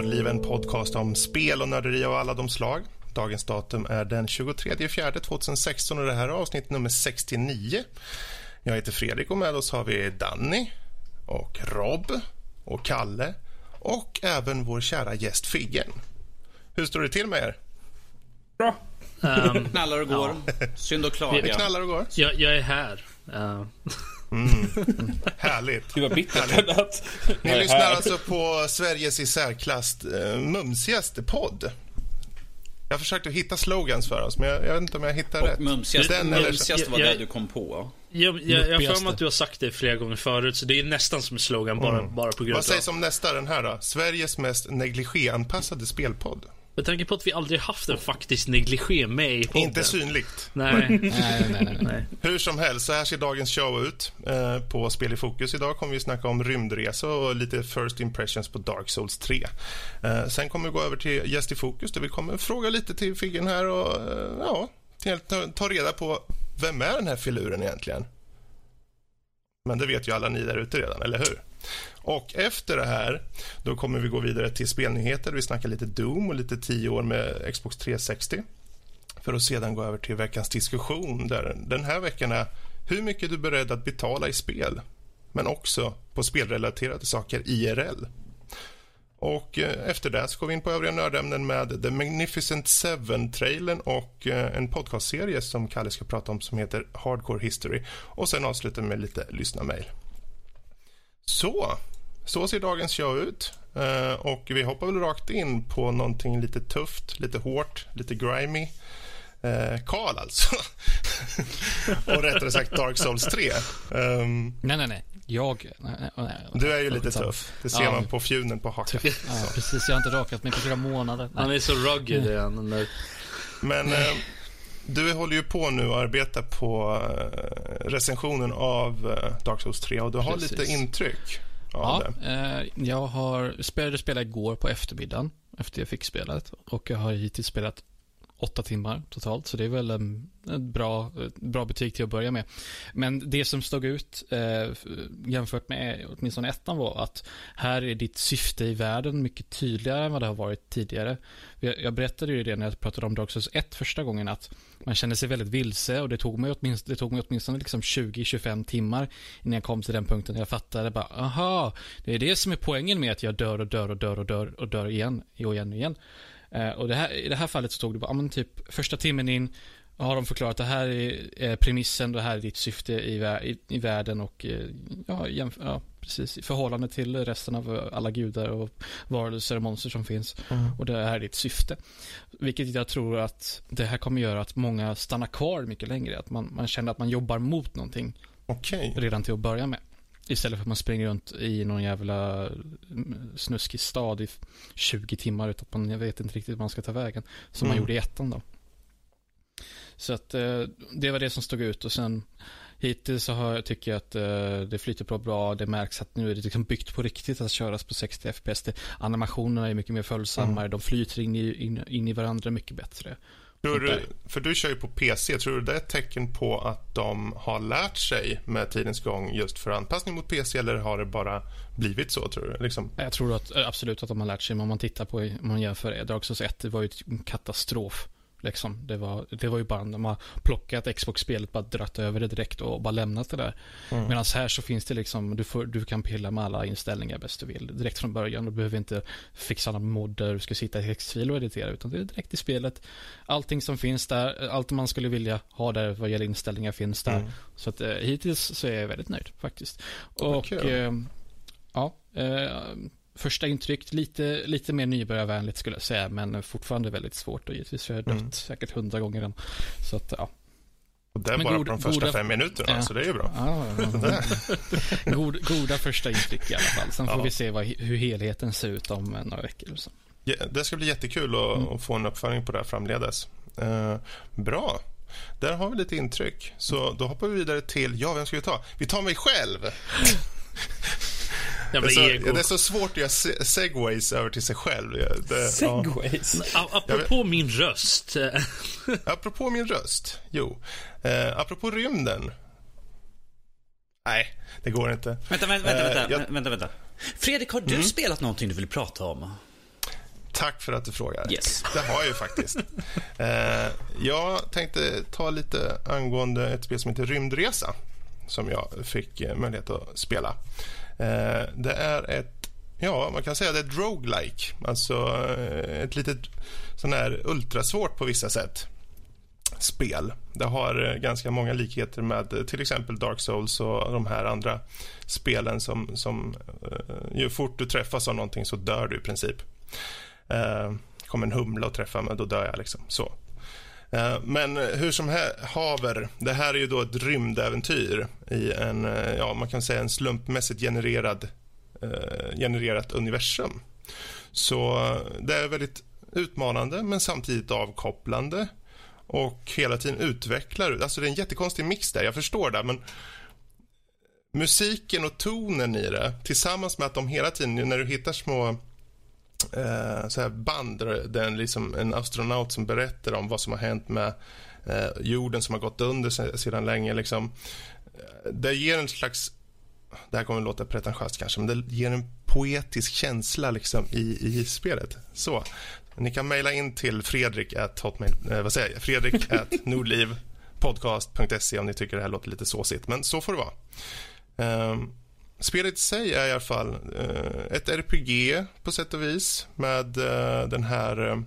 Nördliv, en podcast om spel och nörderi av alla de slag. Dagens datum är den 23 fjärde 2016 och det här är avsnitt nummer 69. Jag heter Fredrik och med oss har vi Danny och Rob och Kalle och även vår kära gäst Figgen. Hur står det till med er? Bra. Um, knallar och går. Ja. Synd och klaga. Det knallar och går. Jag, jag är här. Uh. Mm. Härligt. Det var bittert. Ni lyssnar alltså på Sveriges i särklass uh, mumsigaste podd. Jag försökte hitta slogans för oss, men jag, jag vet inte om jag hittar rätt. Mumsigaste, Den, mumsigaste var det du kom på. Jag, jag, jag har för mig att du har sagt det flera gånger förut, så det är nästan som en slogan bara, mm. bara på grund av... Vad sägs om nästa, den här då? Sveriges mest negligéanpassade spelpodd. Med tanke på att vi aldrig haft en faktisk negligé med i podden. Inte synligt. Nej. nej, nej, nej, nej. Hur som helst, så här ser dagens show ut. Eh, på Spel i fokus idag kommer vi snacka om rymdresa och lite first impressions på Dark Souls 3. Eh, sen kommer vi gå över till Gäst i fokus där vi kommer fråga lite till Figgen här och eh, ja, ta, ta reda på vem är den här filuren egentligen? Men det vet ju alla ni där ute redan, eller hur? Och efter det här då kommer vi gå vidare till spelnyheter. Vi snackar lite Doom och lite tio år med Xbox 360 för att sedan gå över till veckans diskussion där den här veckan är hur mycket du är beredd att betala i spel men också på spelrelaterade saker IRL. Och eh, efter det så går vi in på övriga nördämnen med The Magnificent Seven-trailern och eh, en podcastserie som Kalle ska prata om som heter Hardcore History. Och sen avslutar vi med lite lyssna-mail. Så, så ser dagens show ut. Uh, och vi hoppar väl rakt in på någonting lite tufft, lite hårt, lite grimy. Uh, Karl alltså. och rättare sagt Dark Souls 3. Um, ehm, nej, nej, nej. Jag... Nej, nej, nej. Du är ju lite tuff. Det ser ja, man på fjunen på hakan. Ja, precis. Jag har inte rakat mig på flera månader. Han är så rugged igen. Men uh, du håller ju på nu och arbetar på recensionen av Dark Souls 3 och du har precis. lite intryck. Ja, eh, jag har började spela igår på eftermiddagen efter jag fick spelet. Och jag har hittills spelat åtta timmar totalt, så det är väl en, en bra, bra betyg till att börja med. Men det som stod ut eh, jämfört med åtminstone ettan var att här är ditt syfte i världen mycket tydligare än vad det har varit tidigare. Jag, jag berättade ju det när jag pratade om Dark Souls 1 första gången att man kände sig väldigt vilse och det tog mig åtminstone, det tog mig åtminstone liksom 20-25 timmar innan jag kom till den punkten jag fattade bara, aha, det är det som är poängen med att jag dör och dör och dör och dör och dör igen och igen och igen. Eh, och det här, i det här fallet så tog det bara, men typ första timmen in har de förklarat det här är premissen, det här är ditt syfte i, i, i världen och eh, ja, jämf- ja, precis i förhållande till resten av alla gudar och varelser och monster som finns. Mm. Och det här är ditt syfte. Vilket jag tror att det här kommer göra att många stannar kvar mycket längre. Att man, man känner att man jobbar mot någonting. Okay. Redan till att börja med. Istället för att man springer runt i någon jävla mm, snuskig stad i 20 timmar utan att man vet inte riktigt vad man ska ta vägen. Som mm. man gjorde i ettan då. Så att eh, det var det som stod ut och sen hittills så har, tycker jag att eh, det flyter på bra. Det märks att nu är det liksom byggt på riktigt att köras på 60 FPS. Det, animationerna är mycket mer följsammare. Mm. De flyter in i, in, in i varandra mycket bättre. Tror du, för du kör ju på PC, tror du det är ett tecken på att de har lärt sig med tidens gång just för anpassning mot PC eller har det bara blivit så tror du? Liksom? Jag tror att, absolut att de har lärt sig, men om man tittar på, om man jämför Dark Souls 1, det var ju en katastrof. Liksom. Det, var, det var ju bara, de har plockat Xbox-spelet, bara dratt över det direkt och bara lämnat det där. Mm. Medan här så finns det liksom, du, får, du kan pilla med alla inställningar bäst du vill. Direkt från början. Du behöver inte fixa några modder, du ska sitta i textfil och editera, utan det är direkt i spelet. Allting som finns där, allt man skulle vilja ha där vad gäller inställningar finns där. Mm. Så att eh, hittills så är jag väldigt nöjd faktiskt. Och, eh, ja, eh, första intryck, lite, lite mer nybörjarvänligt skulle jag säga, men fortfarande väldigt svårt och givetvis. Jag har dött mm. säkert hundra gånger än. Så att, ja. Och det är men bara goda, på de första goda, fem minuterna, ja. så det är ju bra. Ja, ja, God, goda första intryck i alla fall. Sen får vi se vad, hur helheten ser ut om några veckor. Så. det ska bli jättekul att, mm. att få en uppföljning på det här framledes. Uh, bra. Där har vi lite intryck. Så då hoppar vi vidare till, ja, vem ska vi ta? Vi tar mig själv. Det är, så, det är, så, svårt att göra segways över till sig själv. Det, segways? Ja. Apropå min röst. apropå min röst, jo. Uh, apropå rymden. Nej, det går inte. Vänta, vänta, vänta. Vänta, jag... vänta, vänta. Fredrik, har du mm. spelat någonting du vill prata om? Tack för att du frågar. Yes. Det har jag ju faktiskt. eh, jag tänkte ta lite angående ett spel som heter Rymdresa som jag fick eh, möjlighet att spela. Eh, det är ett, ja, man kan säga det är ett roguelike. Alltså eh, ett litet sån här ultrasvårt på vissa sätt spel. Det har eh, ganska många likheter med eh, till exempel Dark Souls och de här andra spelen som, som eh, ju fort du träffas av någonting så dör du i princip. Eh, kommer en humla och träffar mig, då dör jag. liksom. Så. Eh, men hur som haver, det här är ju då ett rymdäventyr i en, eh, ja, man kan säga en slumpmässigt genererad, eh, genererat universum. Så eh, det är väldigt utmanande, men samtidigt avkopplande och hela tiden utvecklar. Alltså det är en jättekonstig mix där, jag förstår det, men musiken och tonen i det tillsammans med att de hela tiden, när du hittar små eh, så här band där är liksom en astronaut som berättar om vad som har hänt med eh, jorden som har gått under sedan länge. Liksom. Eh, det ger en slags, det här kommer att låta pretentiöst kanske, men det ger en poetisk känsla liksom i, i spelet. Så, ni kan mejla in till fredrik at hotmail, eh, vad säger jag? Fredrik at nordlivpodcast.se om ni tycker det här låter lite såsigt, men så får det vara. Um, Spelet i sig är i alla fall eh, ett RPG på sätt och vis med eh, den här eh,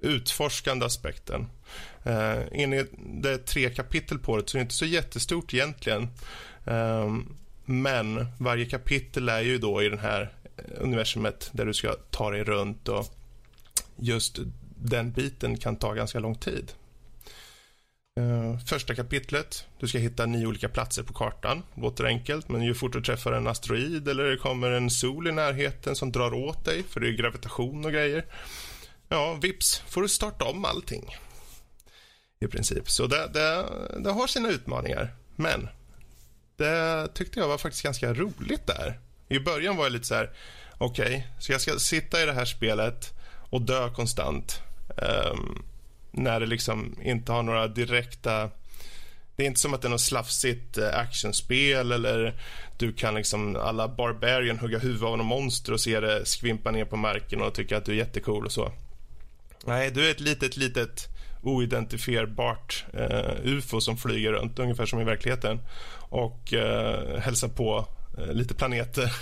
utforskande aspekten. Eh, inne det är tre kapitel på det, så det är inte så jättestort egentligen. Eh, men varje kapitel är ju då i det här eh, universumet där du ska ta dig runt och just den biten kan ta ganska lång tid. Uh, första kapitlet, du ska hitta nio olika platser på kartan. Låter enkelt, men ju fortare du träffar en asteroid eller det kommer en sol i närheten som drar åt dig, för det är gravitation och grejer. Ja, vips får du starta om allting. I princip. Så det, det, det har sina utmaningar. Men det tyckte jag var faktiskt ganska roligt där. I början var jag lite så här, okej, okay, så jag ska sitta i det här spelet och dö konstant. Um, när det liksom inte har några direkta... Det är inte som att det är något slafsigt eh, actionspel eller du kan liksom alla Barbarian hugga huvudet av någon monster och se det skvimpa ner på marken och tycka att du är jättecool och så. Nej, du är ett litet, litet oidentifierbart eh, ufo som flyger runt, ungefär som i verkligheten och eh, hälsar på eh, lite planeter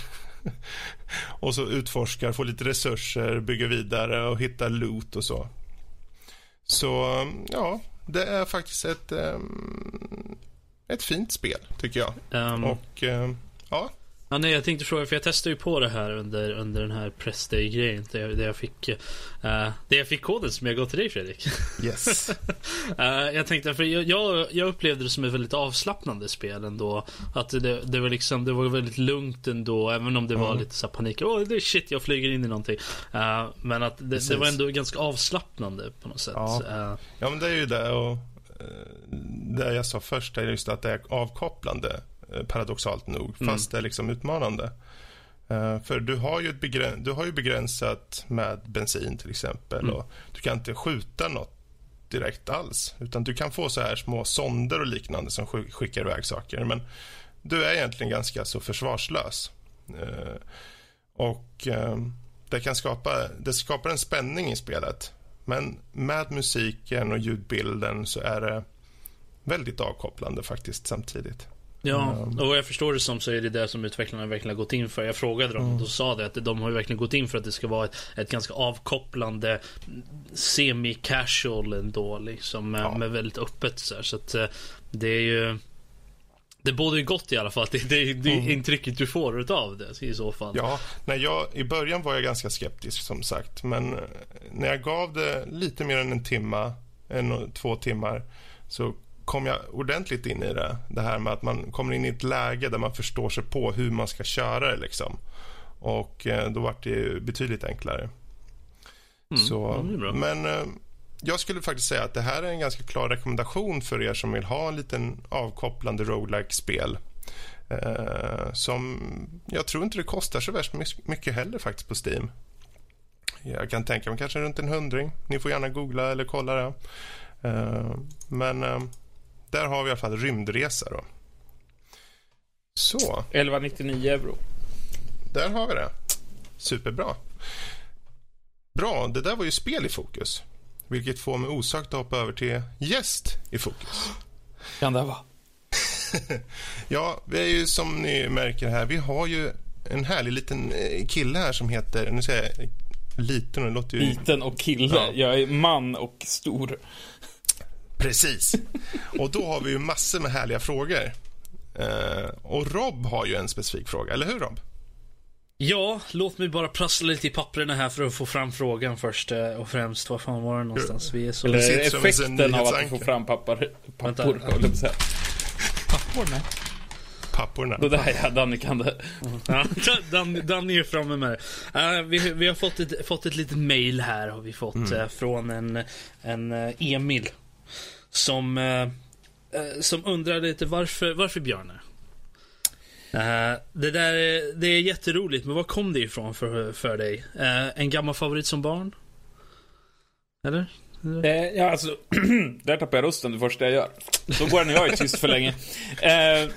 och så utforskar, får lite resurser, bygger vidare och hittar loot och så. Så ja, det är faktiskt ett, um, ett fint spel tycker jag. Um, och um, ja. Ja, nej, jag tänkte fråga, för jag testade ju på det här under, under den här pressday-grejen. Där, där, jag fick, uh, där jag fick koden som jag gav till dig Fredrik. Yes. uh, jag tänkte, för jag, jag, jag, upplevde det som ett väldigt avslappnande spel ändå. Att det, det, var liksom, det var väldigt lugnt ändå, även om det mm. var lite så panik. Åh, oh, det är shit, jag flyger in i någonting. Uh, men att det, det, var ändå ganska avslappnande på något sätt. Ja, ja men det är ju det. Och, det jag sa först är just att det är avkopplande. Eh, paradoxalt nog, mm. fast det är liksom utmanande. Uh, för du har, ju begräns du har ju begränsat med bensin till exempel mm. och du kan inte skjuta något direkt alls. Utan du kan få så här små sonder och liknande som skickar iväg saker. Men du är egentligen ganska så försvarslös. Uh, och uh, det kan skapa, det skapar en spänning i spelet. Men med musiken och ljudbilden så är det väldigt avkopplande faktiskt samtidigt. Ja, mm. och jag förstår det som så är det det som utvecklarna verkligen har gått in för. Jag frågade dem mm. och sa det att de har verkligen gått in för att det ska vara ett, ett ganska avkopplande semi-casual ändå liksom. Med, ja. med väldigt öppet så här. Så att eh, det är ju det borde ju gott i alla fall. Det, det, det mm. intrycket du får utav det i så fall. Ja, när jag, i början var jag ganska skeptisk som sagt. Men eh, när jag gav det lite mer än en timma, en två timmar, så kom jag ordentligt in i det. Det här med att man kommer in i ett läge där man förstår sig på hur man ska köra det. Liksom. Och eh, då var det betydligt enklare. Mm, Så, men eh, jag skulle faktiskt säga att det här är en ganska klar rekommendation för er som vill ha en liten avkopplande roguelike spel eh, som jag tror inte det kostar så värst mycket heller faktiskt på Steam. Jag kan tänka mig kanske runt en hundring. Ni får gärna googla eller kolla det. Eh, men eh, där har vi i alla fall rymdresa då. Så. 1199 euro. Där har vi det. Superbra. Bra, det där var ju spel i fokus. Vilket får mig osökt att hoppa över till gäst i fokus. Kan det vara? ja, vi är ju som ni märker här, vi har ju en härlig liten eh, kille här som heter, nu säger jag liten och det låter ju... Liten och kille. Ja. Jag är man och stor. Precis. Och då har vi ju massor med härliga frågor. Uh, och Rob har ju en specifik fråga, eller hur Rob? Ja, låt mig bara prassla lite i papperna här för att få fram frågan först eh, och främst. Var fan var den någonstans? Vi är så... Eller effekten av att få fram pappar, pappor, Vänta. Pappor, nej. Papporna. Det där ja, Danny kan det. Ja, Danny, Danny är framme med det. Uh, vi, vi, har fått ett, fått ett litet mail här har vi fått mm. uh, från en, en uh, Emil. Som, som undrar lite varför, varför Björne? det där det är jätteroligt, men var kom det ifrån för, för dig? en gammal favorit som barn? Eller? Eh, ja, alltså, där tappar jag rösten det första jag gör. Så går det när jag är tyst för länge. Eh,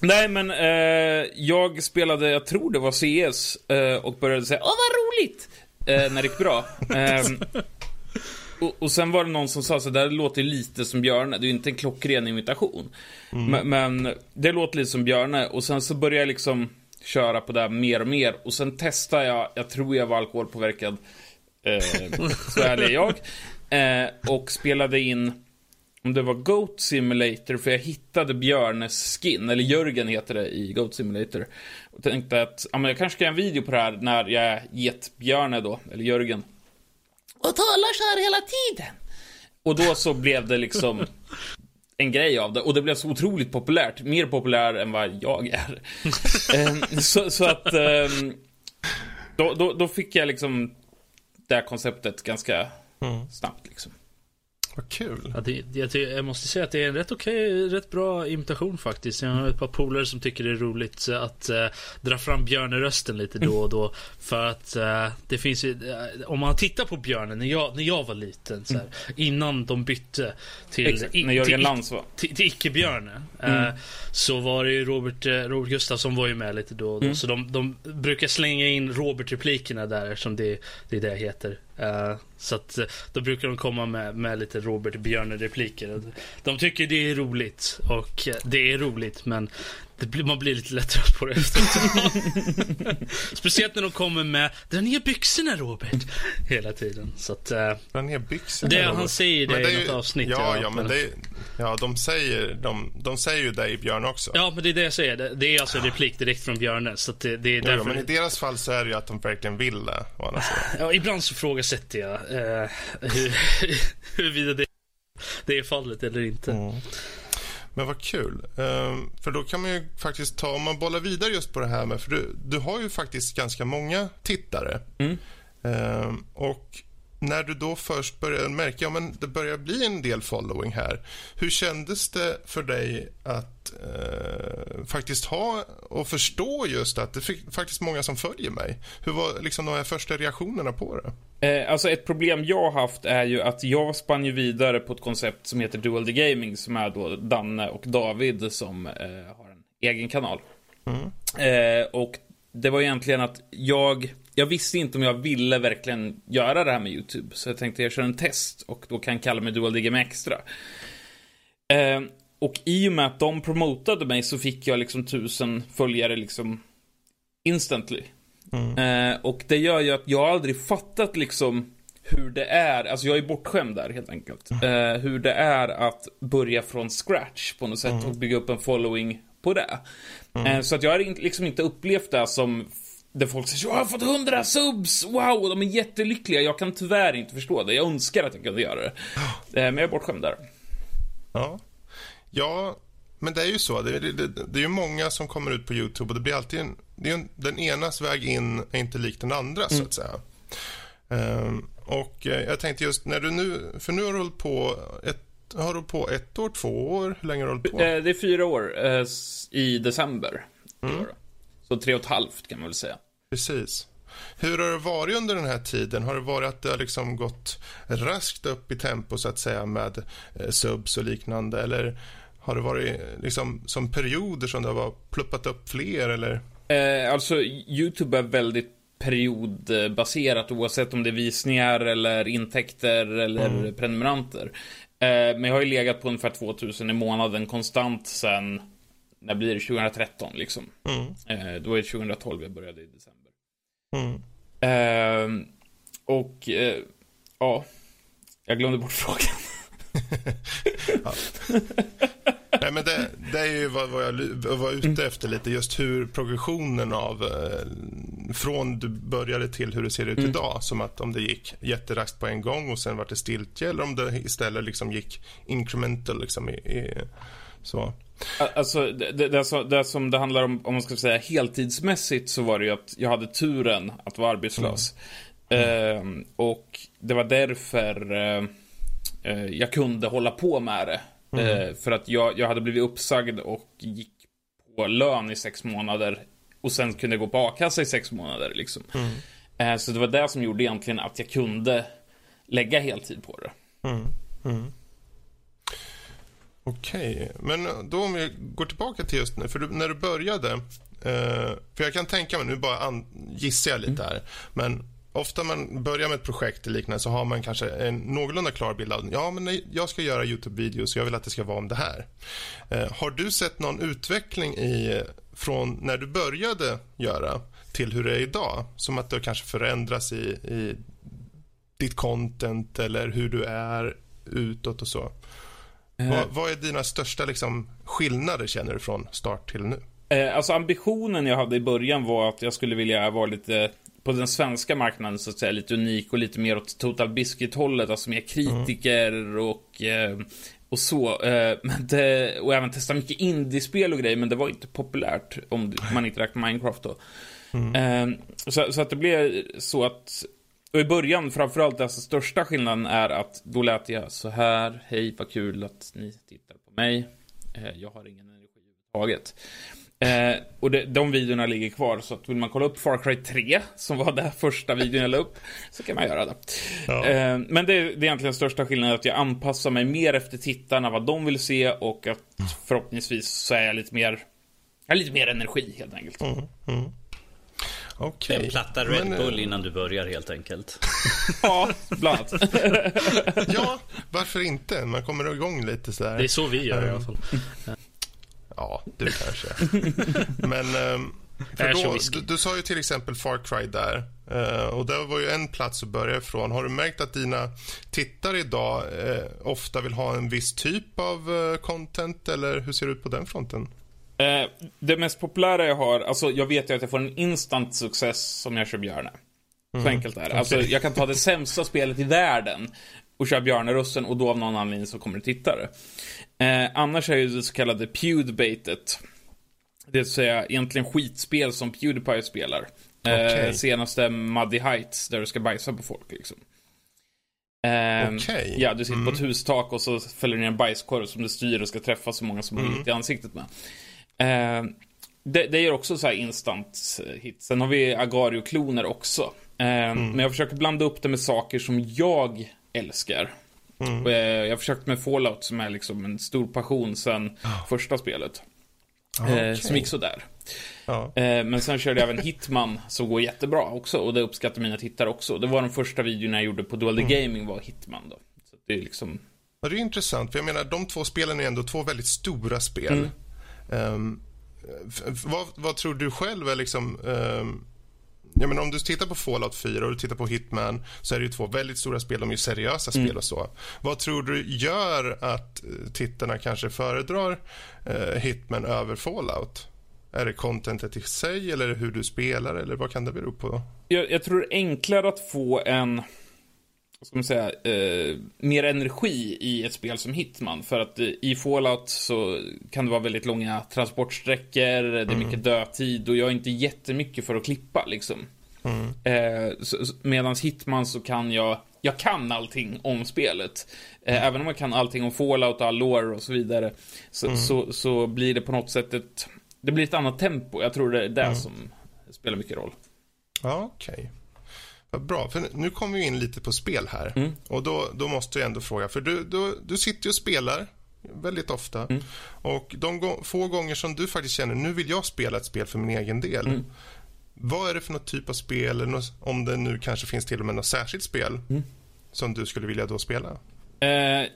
nej, men eh, jag spelade, jag tror det var CS, eh, och började säga Åh, vad roligt! Eh, när det gick bra. Och, och, sen var det någon som sa så där låter lite som Björne. Det är inte en klockren imitation. Mm. Men, men, det låter lite som Björne. Och sen så började jag liksom köra på det mer och mer. Och sen testade jag, jag tror jag var alkoholpåverkad. Eh, så ärlig är jag. Eh, och spelade in om det var Goat Simulator, för jag hittade Björnes skin, eller Jörgen heter det i Goat Simulator. Och tänkte att, ja men jag kanske ska göra en video på det här när jag gett Björne då, eller Jörgen. Och talar så här hela tiden. Och då så blev det liksom en grej av det. Och det blev så otroligt populärt. Mer populär än vad jag är. um, så, så, att um, då, då, då, fick jag liksom det här konceptet ganska mm. snabbt liksom. Vad kul. Ja, det, jag, jag, måste säga att det är en rätt okej, okay, rätt bra imitation faktiskt. Jag har ett par polare som tycker det är roligt att uh, dra fram björnerösten lite då och då. För att uh, det finns ju, uh, om man tittar på björnen när jag, när jag var liten, så här, mm. innan de bytte till, Exakt, när Jörgen Lantz var. Till, till icke-björne. Mm. så var det ju Robert, Robert Gustafsson var ju med lite då och då. Mm. Så de, de brukar slänga in Robert-replikerna där som det, det är det heter. Uh, så att eh, då brukar de komma med, med lite Robert Björne-repliker. De tycker det är roligt och eh, det är roligt men blir, man blir lite lättare på det efteråt. Speciellt när de kommer med Dra ner byxorna Robert. Hela tiden. Så att, uh, Dra ner byxorna det, Han säger det, det i något avsnitt. Ja, ja, men det, ja de, säger, de, de säger ju det i Björn också. Ja, men det är det jag säger. Det, det är alltså en replik direkt från Björne. Så det, det är därför... ja, men i deras fall så är det ju att de verkligen vill det. Ja, ibland så frågasätter jag uh, hur, huruvida det, det är fallet eller inte. Mm. Men vad kul. Um, för då kan man ju faktiskt ta, om man bollar vidare just på det här med, för du, du har ju faktiskt ganska många tittare. Mm. Um, och när du då först började märka, ja men det börjar bli en del following här. Hur kändes det för dig att eh, faktiskt ha och förstå just att det är faktiskt många som följer mig? Hur var liksom de här första reaktionerna på det? Eh, alltså ett problem jag har haft är ju att jag spann ju vidare på ett koncept som heter Dual The Gaming som är då Danne och David som eh, har en egen kanal. Mm. Eh, och det var egentligen att jag jag visste inte om jag ville verkligen göra det här med YouTube. Så jag tänkte jag kör en test och då kan jag kalla mig Dual Digem Extra. Eh, och i och med att de promotade mig så fick jag liksom tusen följare liksom instantly. Mm. Eh, och det gör ju att jag aldrig fattat liksom hur det är, alltså jag är bortskämd där helt enkelt. Mm. Eh, hur det är att börja från scratch på något sätt mm. och bygga upp en following på det. Mm. Eh, så att jag har liksom inte upplevt det som där folk säger jag har fått 100 subs, wow, de är jättelyckliga. Jag kan tyvärr inte förstå det. Jag önskar att jag kunde göra det. Eh, men jag är bortskämd där. Ja. Ja, men det är ju så. Det är, det, det är ju många som kommer ut på YouTube och det blir alltid en, det är en, den enas väg in är inte lik den andra mm. så att säga. Um, och eh, jag tänkte just när du nu, för nu har du hållit på ett har du på ett år, två år? Hur länge har du hållit på? Eh, det är fyra år i december. Mm. Så tre och ett halvt kan man väl säga. Precis. Hur har det varit under den här tiden? Har det varit att det har liksom gått raskt upp i tempo så att säga med eh, subs och liknande eller har det varit liksom som perioder som det har pluppat upp fler eller? Eh, alltså Youtube är väldigt periodbaserat oavsett om det är visningar eller intäkter eller mm. prenumeranter. Eh, men jag har ju legat på ungefär 2000 i månaden konstant sen, när blir det, 2013 liksom. Mm. Eh, då är det 2012 jag började i december. Mm. Eh, och, eh, ja, jag glömde bort frågan. Nej, men det, det, är ju vad, vad jag var ute mm. efter lite, just hur progressionen av eh, från du började till hur det ser ut mm. idag. Som att om det gick jätteraskt på en gång och sen var det stiltje eller om det istället liksom gick incremental liksom i, i så. Alltså, det, det, som, det som det handlar om, om man ska säga heltidsmässigt så var det ju att jag hade turen att vara arbetslös. Mm. Mm. Eh, och det var därför eh, eh, jag kunde hålla på med det. Mm. Eh, för att jag, jag hade blivit uppsagd och gick på lön i sex månader. Och sen kunde jag gå på a-kassa i sex månader liksom. Mm. Eh, så det var det som gjorde egentligen att jag kunde lägga heltid på det. Okej, men då om vi går tillbaka till just nu, för du, när du började, eh, för jag kan tänka mig, nu bara gissar jag lite mm. här, men ofta man börjar med ett projekt eller liknande så har man kanske en någorlunda klar bild av ja men jag ska göra Youtube-videos och jag vill att det ska vara om det här. Eh, har du sett någon utveckling i från när du började göra till hur det är idag? Som att det kanske förändras i, i ditt content eller hur du är utåt och så. Eh. Vad, vad, är dina största liksom, skillnader känner du från start till nu? Eh, alltså ambitionen jag hade i början var att jag skulle vilja vara lite på den svenska marknaden så att säga lite unik och lite mer åt Total Biscuit-hållet, alltså mer kritiker mm. och eh, och så. Eh, men det, och även testa mycket indiespel och grejer, men det var inte populärt om man inte räknar Minecraft då. Mm. Eh, så, så, att det blev så att och i början, framförallt, alltså största skillnaden är att då lät jag så här. Hej, vad kul att ni tittar på mig. Jag har ingen energi överhuvudtaget. Eh, och det, de videorna ligger kvar, så att vill man kolla upp Far Cry 3, som var den första videon jag la upp, så kan man göra det. Ja. Eh, men det, det, är egentligen den största skillnaden, att jag anpassar mig mer efter tittarna, vad de vill se och att förhoppningsvis så är jag lite mer, jag lite mer energi helt enkelt. Mm, mm. Okay. En platta Red men, Bull innan du börjar helt enkelt. ja, bland annat. ja, varför inte? Man kommer igång lite sådär. Det är så vi gör i alla fall. Ja, du kanske. Men... Um, för då, du, du, sa ju till exempel Far Cry där. Uh, och det var ju en plats att börja ifrån. Har du märkt att dina tittare idag uh, ofta vill ha en viss typ av uh, content? Eller hur ser det ut på den fronten? Det mest populära jag har, alltså jag vet ju att jag får en instant success som jag kör Björne. Så mm. enkelt är det. Okay. Alltså jag kan ta det sämsta spelet i världen och köra Björne-rösten och då av någon anledning så kommer det tittare. Eh, annars är det så kallade Pewdebaitet. Det vill säga egentligen skitspel som Pewdiepie spelar. Okay. Eh, senaste Muddy Heights där du ska bajsa på folk liksom. Eh, okay. Ja, du sitter mm. på ett mm. hustak och så fäller du ner en bajskorv som du styr och ska träffa så många som möjligt mm. i ansiktet med. Eh, det, det är också så här instant hit. Sen har vi Agario-kloner också. Eh, mm. Men jag försöker blanda upp det med saker som jag älskar. Mm. Jag har försökt med Fallout som är liksom en stor passion sen oh. första spelet. okay. Eh, som gick sådär. Ja. Eh, men sen körde jag även Hitman som går jättebra också och det uppskattar mina tittare också. Det var den första videon jag gjorde på Dual mm. Gaming var Hitman då. Så det är liksom... Ja, det är intressant för jag menar de två spelen är ändå två väldigt stora spel. Mm. Um, vad, vad, tror du själv är liksom um, jag menar, om du tittar på Fallout 4 och du tittar på Hitman så är det ju två väldigt stora spel. De är ju seriösa spel mm. och så. Vad tror du gör att eh, tittarna kanske föredrar eh, Hitman över Fallout? Är det contentet i sig eller hur du spelar eller vad kan det bero på? Jag, jag tror det är enklare att få en ska man säga, eh, mer energi i ett spel som Hitman. För att eh, i Fallout så kan det vara väldigt långa transportsträckor, det är mm. mycket dödtid och jag är inte jättemycket för att klippa liksom. Mm. Eh, Medan Hitman så kan jag, jag kan allting om spelet. Eh, mm. Även om jag kan allting om Fallout och all lore och så vidare. Så, mm. så, så, blir det på något sätt ett, det blir ett annat tempo. Jag tror det är det mm. som spelar mycket roll. Ja, okej. Okay. Bra, för nu kommer vi in lite på spel här. Mm. Och då, då måste jag ändå fråga, för du, du, du sitter ju och spelar väldigt ofta. Mm. Och de få gånger som du faktiskt känner, nu vill jag spela ett spel för min egen del. Mm. vad är det för något typ av spel, eller om det nu kanske finns till och med något särskilt spel mm. som du skulle vilja då spela? Eh,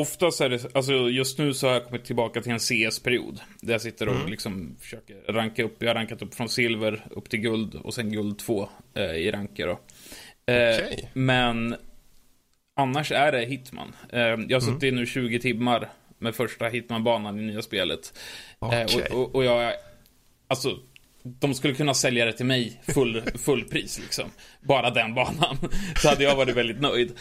oftast är det, alltså just nu så har jag kommit tillbaka till en CS-period. Där jag sitter och mm. liksom försöker ranka upp. Jag har rankat upp från silver upp till guld och sen guld 2 eh, i ranker då. Eh, okay. Men annars är det Hitman. Eh, jag har suttit mm. nu 20 timmar med första Hitman-banan i nya spelet. Okay. Eh, och, och, och jag, alltså de skulle kunna sälja det till mig full, full pris liksom. Bara den banan. Så hade jag varit väldigt nöjd.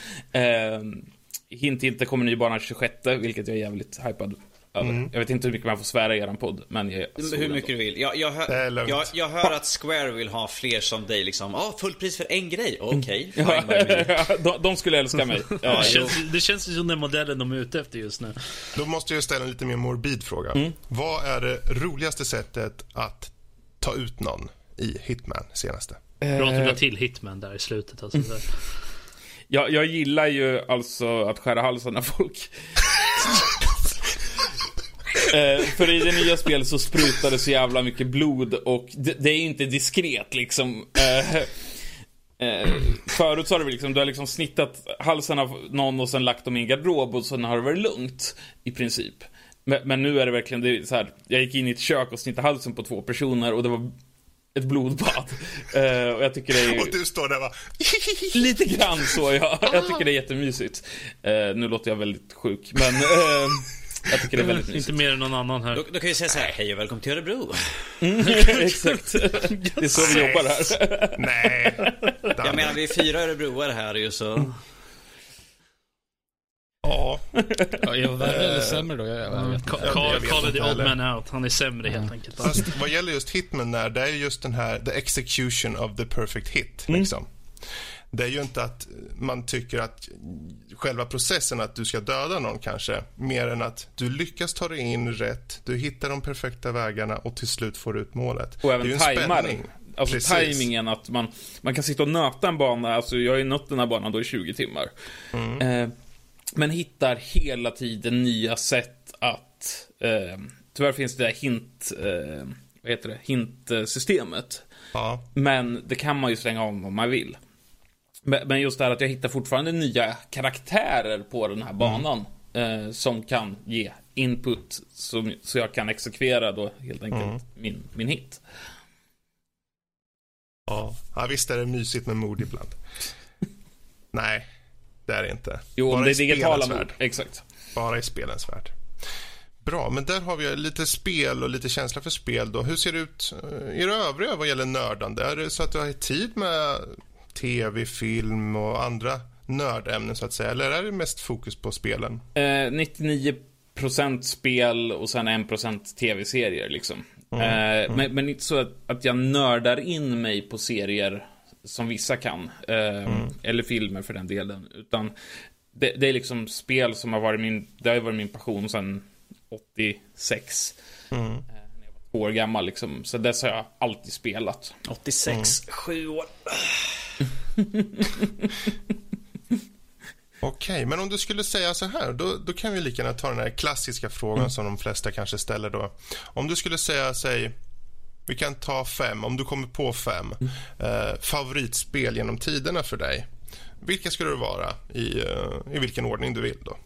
Eh, hint inte kommer ny bana 26, vilket jag är jävligt hypad över. Mm. Jag vet inte hur mycket man får svära i eran podd, men jag Hur mycket du vill. Jag, jag, hör, jag, jag, hör att Square vill ha fler som dig liksom. Ja, ah, pris för en grej. Okej. Okay. Ja, de, de, skulle älska mig. Ja, det, känns, det känns som den modellen de är ute efter just nu. Då måste jag ställa en lite mer morbid fråga. Mm. Vad är det roligaste sättet att ta ut någon i Hitman senaste? Bra att du la till Hitman där i slutet. Alltså. Jag, jag gillar ju alltså att skära halsen av folk. eh, för i det nya spelet så sprutar det så jävla mycket blod och det, det är inte diskret liksom. Eh, eh, förut så har det liksom, du har liksom snittat halsen av någon och sen lagt dem i en garderob och sen har det varit lugnt. I princip. Men, men nu är det verkligen, det så här, jag gick in i ett kök och snittade halsen på två personer och det var ett blodbad. Uh, och jag tycker det är... Och du står där va? Lite grann så, ja. Jag tycker det är jättemysigt. Uh, nu låter jag väldigt sjuk, men... Uh, jag tycker det är väldigt mysigt. Inte mer än någon annan här. Då, då kan vi säga så här, hej och välkommen till Örebro. Mm, exakt. Det är så vi jobbar här. Nej. Jag menar, vi är fyra örebroare här ju så... Ja. ja jag var eller sämre då? Jag, jag vet Carl är the odd man out. Han är sämre helt enkelt. Fast vad gäller just Hitman där, det är just den här the execution of the perfect hit. Mm. Liksom. Det är ju inte att man tycker att själva processen att du ska döda någon kanske, mer än att du lyckas ta dig in rätt, du hittar de perfekta vägarna och till slut får ut målet. Och även tajmar. Alltså Precis. tajmingen att man, man kan sitta och nöta en bana, alltså jag har ju nött den här banan då i 20 timmar. Mm. Eh, men hittar hela tiden nya sätt att... Eh, tyvärr finns det hint... Eh, vad heter det? Hintsystemet. Ja. Men det kan man ju slänga om om man vill. Men just det här att jag hittar fortfarande nya karaktärer på den här banan. Mm. Eh, som kan ge input som, så jag kan exekvera då helt enkelt mm. min, min hit. Ja. ja, visst är det mysigt med mod ibland. Nej, det är det inte. Jo, Bara det är digitala mod. Exakt. Bara i spelens värld. Bra, men där har vi lite spel och lite känsla för spel. Då. Hur ser det ut i det övriga vad gäller nördande? Är det så att du har tid med tv, film och andra nördämnen så att säga? Eller är det mest fokus på spelen? Eh, 99% spel och sen 1% tv-serier liksom. Mm, eh, mm. Men, men inte så att, att jag nördar in mig på serier som vissa kan. Eh, mm. Eller filmer för den delen. Utan det, det, är liksom spel som har varit min, det har varit min passion sedan 86. Mm. Eh, när jag var två år gammal liksom. Så dess har jag alltid spelat. 86, mm. sju år. Okej, men om du skulle säga så här, då, då kan vi lika gärna ta den här klassiska frågan mm. som de flesta kanske ställer då. Om du skulle säga, säg, vi kan ta fem, om du kommer på fem mm. eh, favoritspel genom tiderna för dig. Vilka skulle det vara i, uh, i vilken ordning du vill då?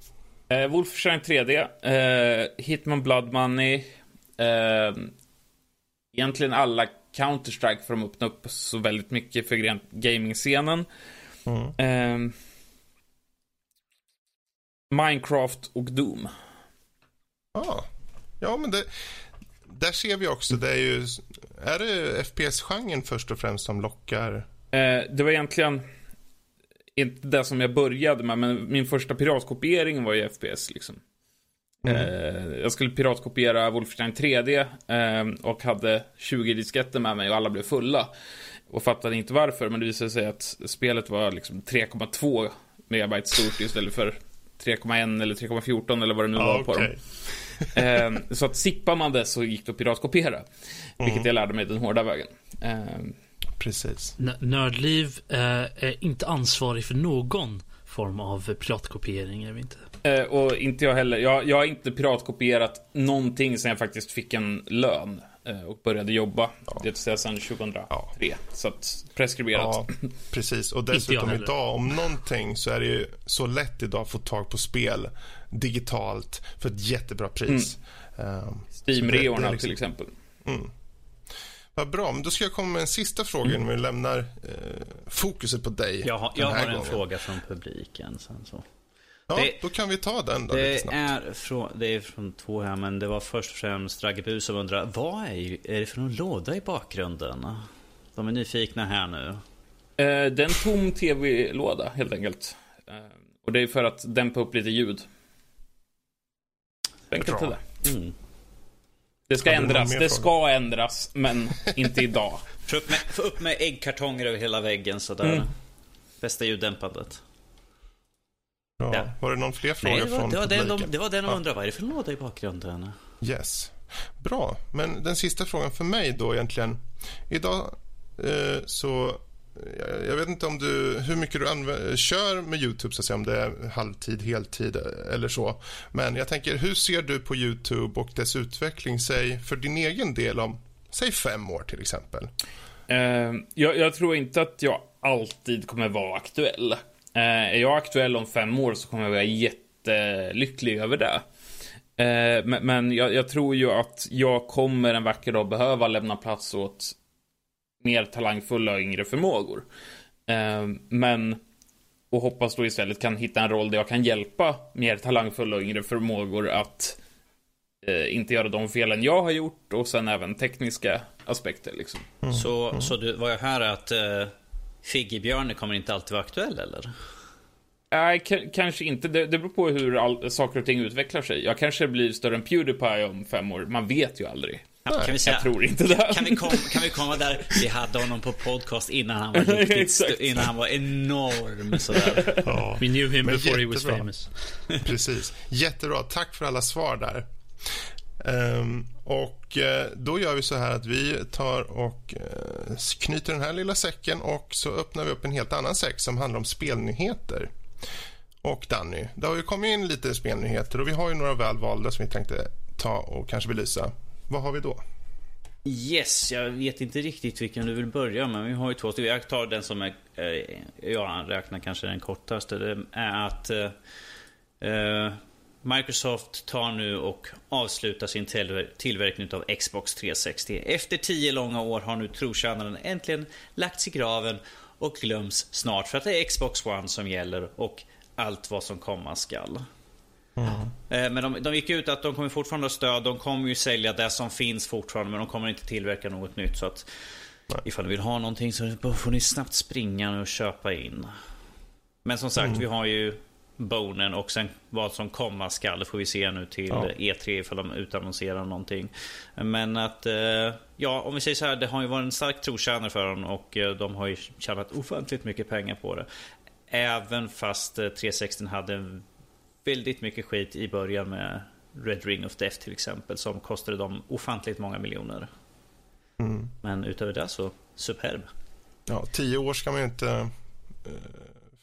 Eh, Wolfenstein 3D, eh, Hitman Blood Money, eh, egentligen alla Counter-Strike för att öppna upp så väldigt mycket för gaming-scenen. Mm. Eh, Minecraft och Doom. Ah. Ja, men det, där ser vi också, det är ju... Är det FPS-genren först och främst som lockar? Eh, det var egentligen inte det som jag började med, men min första piratkopiering var ju FPS liksom. Mm. Eh, jag skulle piratkopiera Wolfenstein 3D eh, och hade 20 disketter med mig och alla blev fulla. Och fattade inte varför, men det visade sig att spelet var liksom 3,2 megabyte stort istället för 3,1 eller 3,14 eller vad det nu ah, var på okay. dem. Eh, så att sippar man det så gick det att piratkopiera. Mm. Vilket jag lärde mig den hårda vägen. Ehm. Precis. N Nördliv eh, är inte ansvarig för någon form av piratkopiering, är vi inte? Eh, och inte jag heller. Jag, jag har inte piratkopierat någonting sen jag faktiskt fick en lön. Eh, och började jobba. Ja. Det sedan 2003. Ja. Så att preskriberat. Ja, precis. Och dessutom idag, om någonting så är det ju så lätt idag att få tag på spel digitalt för ett jättebra pris. Mm. Um, Steam-reorna liksom... till exempel. Mm. Vad bra, men då ska jag komma med en sista fråga mm. innan vi lämnar eh, fokuset på dig. Jag har, jag har en fråga från publiken sen så. Ja, det, då kan vi ta den då det är, från, det är från två här, men det var först och främst Raggebu som undrar Vad är, är det för någon låda i bakgrunden? De är nyfikna här nu. Eh, det är en tom tv-låda helt enkelt. Eh, och det är för att dämpa upp lite ljud. Enkelt är det. Mm. Det ska ändras. Det ska ändras, men inte idag. Få upp, med, upp med äggkartonger över hela väggen sådär. Mm. Bästa ljuddämpandet. Ja. Var det någon fler frågor Nej, det var, från det var publiken? Den de, det var den de ja. undrade. Vad är det för låda i bakgrunden? Yes. Bra. Men den sista frågan för mig då egentligen. Idag eh, så jag vet inte om du, hur mycket du använder, kör med Youtube, så att säga, om det är halvtid, heltid eller så. Men jag tänker, hur ser du på Youtube och dess utveckling, säg för din egen del om, säg fem år till exempel? Uh, jag, jag, tror inte att jag alltid kommer vara aktuell. Uh, är jag aktuell om fem år så kommer jag vara jättelycklig över det. Uh, men, jag, tror ju att jag kommer en vacker dag behöva lämna plats åt mer talangfulla och yngre förmågor. Eh, men och hoppas då istället kan hitta en roll där jag kan hjälpa mer talangfulla och yngre förmågor att eh, inte göra de felen jag har gjort och sen även tekniska aspekter. Liksom. Mm. Så, så du, vad jag hör är att eh, Figgibjörne kommer inte alltid vara aktuell eller? Nej, kanske inte. Det, det beror på hur all, saker och ting utvecklar sig. Jag kanske blir större än Pewdiepie om fem år. Man vet ju aldrig. Kan vi säga, jag tror inte det. Kan vi, kom, kan vi komma där? Vi hade honom på podcast innan han var riktigt innan han var enorm sådär. Ja, We knew him before jättebra. he was famous. Precis. Jättebra. Tack för alla svar där. Um, och uh, då gör vi så här att vi tar och uh, knyter den här lilla säcken och så öppnar vi upp en helt annan säck som handlar om spelnyheter. Och Danny, det har ju kommit in lite spelnyheter och vi har ju några väl valda som vi tänkte ta och kanske belysa. Vad har vi då? Yes, jag vet inte riktigt vilken du vill börja med. Vi har ju två stycken. Jag tar den som är, eh, jag räknar kanske den kortaste. Det är att eh, eh Microsoft tar nu och avslutar sin tillverkning av Xbox 360. Efter tio långa år har nu trotjänaren äntligen lagts i graven och glöms snart för att det är Xbox One som gäller och allt vad som komma skall. Mm. Men de, de gick ut att de kommer fortfarande ha stöd. De kommer ju sälja det som finns fortfarande. Men de kommer inte tillverka något nytt. Så att Nej. ifall ni vill ha någonting så får ni snabbt springa och köpa in. Men som sagt, mm. vi har ju Bonen och sen vad som komma skall får vi se nu till ja. E3 ifall de utannonserar någonting. Men att, eh, ja om vi säger så här, det har ju varit en stark trotjänare för dem och eh, de har ju tjänat ofantligt mycket pengar på det. Även fast 360 hade en väldigt mycket skit i början med Red Ring of Death till exempel som kostade dem ofantligt många miljoner. Mm. Men utöver det så superb. Ja, tio år ska man ju inte eh,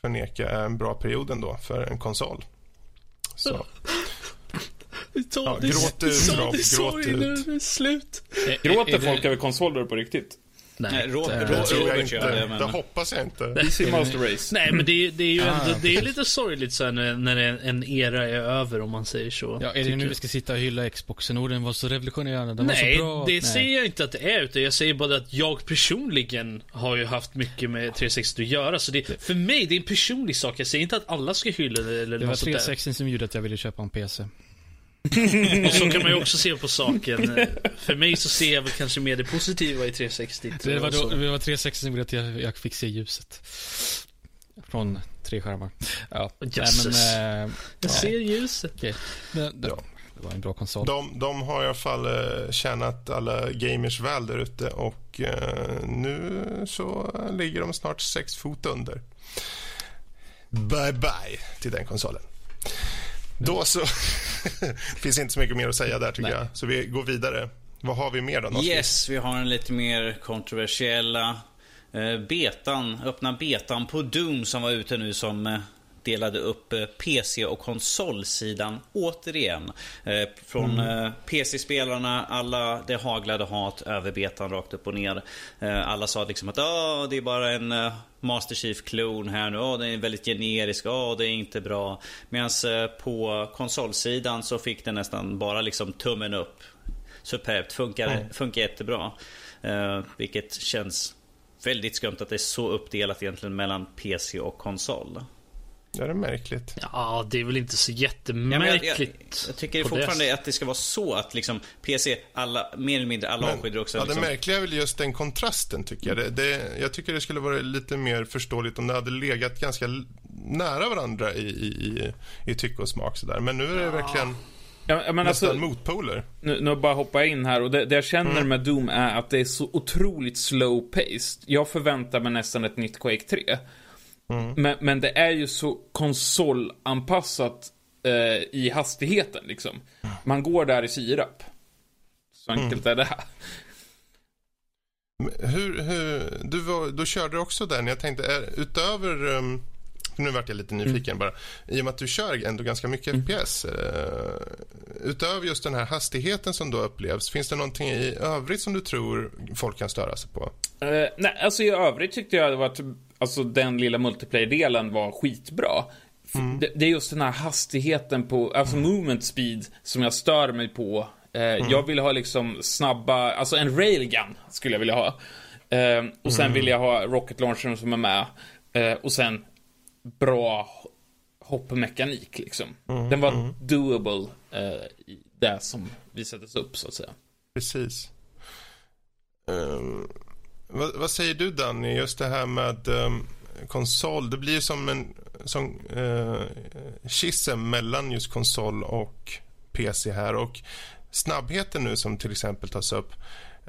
förneka är en bra period ändå för en konsol. Så. Ja, gråt ut, Rob. Gråt ut. Gråter folk över konsoler på riktigt? Nej, Robert, det tror jag inte. Det hoppas jag inte. Easy Master Race. Nej, men det, det är ju ah, ändå, det är lite sorgligt så när, när en era är över om man säger så. Ja, är det nu vi ska sitta och hylla Xboxen och den var så revolutionerande, den Nej, var så bra. det Nej. säger jag inte att det är, utan jag säger bara att jag personligen har ju haft mycket med 360 att göra. Så det, för mig, det är en personlig sak. Jag säger inte att alla ska hylla det eller Det var 360 som gjorde att jag ville köpa en PC. Och så kan man ju också se på saken. För mig så ser jag väl kanske mer det positiva i 360. Det var, då, det var 360 som gjorde att jag, jag fick se ljuset. Från tre skärmar. Ja. Jösses. Nej, äh, jag ja. ser ljuset. Okay. Det, det, det, var en bra konsol. De, de har i alla fall uh, tjänat alla gamers väl där ute och uh, nu så ligger de snart sex fot under. Bye bye till den konsolen. Då så. det finns inte så mycket mer att säga där tycker Nej. jag. Så vi går vidare. Vad har vi mer då? Yes, vi har en lite mer kontroversiella eh, betan, öppna betan på Doom som var ute nu som eh, delade upp eh, PC och konsolsidan återigen. Eh, från mm. PC-spelarna, alla, det haglade hat över betan rakt upp och ner. Alla sa liksom att det är bara en Master Chief-klon här nu. Oh, den är väldigt generisk. Oh, det är inte bra. Medan på konsolsidan så fick den nästan bara liksom tummen upp. Superbt. Funkar, mm. funkar jättebra. vilket känns väldigt skumt att det är så uppdelat egentligen mellan PC och konsol. Ja, det är märkligt. Ja, det är väl inte så jättemärkligt. Ja, jag, jag, jag, tycker fortfarande det. att det ska vara så att liksom PC, alla, mer eller mindre alla avskydar också. Ja, liksom... det märkliga är väl just den kontrasten tycker jag. Det, det, jag tycker det skulle vara lite mer förståeligt om det hade legat ganska nära varandra i, i, i, i tycke och smak sådär. Men nu är det ja. verkligen Ja, men Nästan alltså, motpoler. Nu, nu bara hoppa in här och det, det jag känner mm. med Doom är att det är så otroligt slow paced. Jag förväntar mig nästan ett nytt Quake 3. Mm. Men, men det är ju så konsolanpassat eh, i hastigheten liksom. Man går där i sirap. Så enkelt mm. är det här. Hur, hur, du, var, du körde också den. Jag tänkte, är, utöver um, nu vart jag lite nyfiken mm. bara. I och med att du kör ändå ganska mycket mm. FPS. Eh, utöver just den här hastigheten som då upplevs, finns det någonting i övrigt som du tror folk kan störa sig på? Uh, nej, alltså i övrigt tyckte jag att alltså, den lilla multiplayer-delen var skitbra. Mm. Det, det, är just den här hastigheten på, alltså mm. movement speed som jag stör mig på. Uh, mm. Jag vill ha liksom snabba, alltså en railgun skulle jag vilja ha. Uh, och sen mm. vill jag ha rocket launchern som är med. och sen bra hoppmekanik liksom. Mm, Den var mm. doable eh, i det som visades upp så att säga. Precis. Um, vad, vad, säger du Danny, just det här med um, konsol. Det blir som en som, uh, schism mellan just konsol och PC här och snabbheten nu som till exempel tas upp.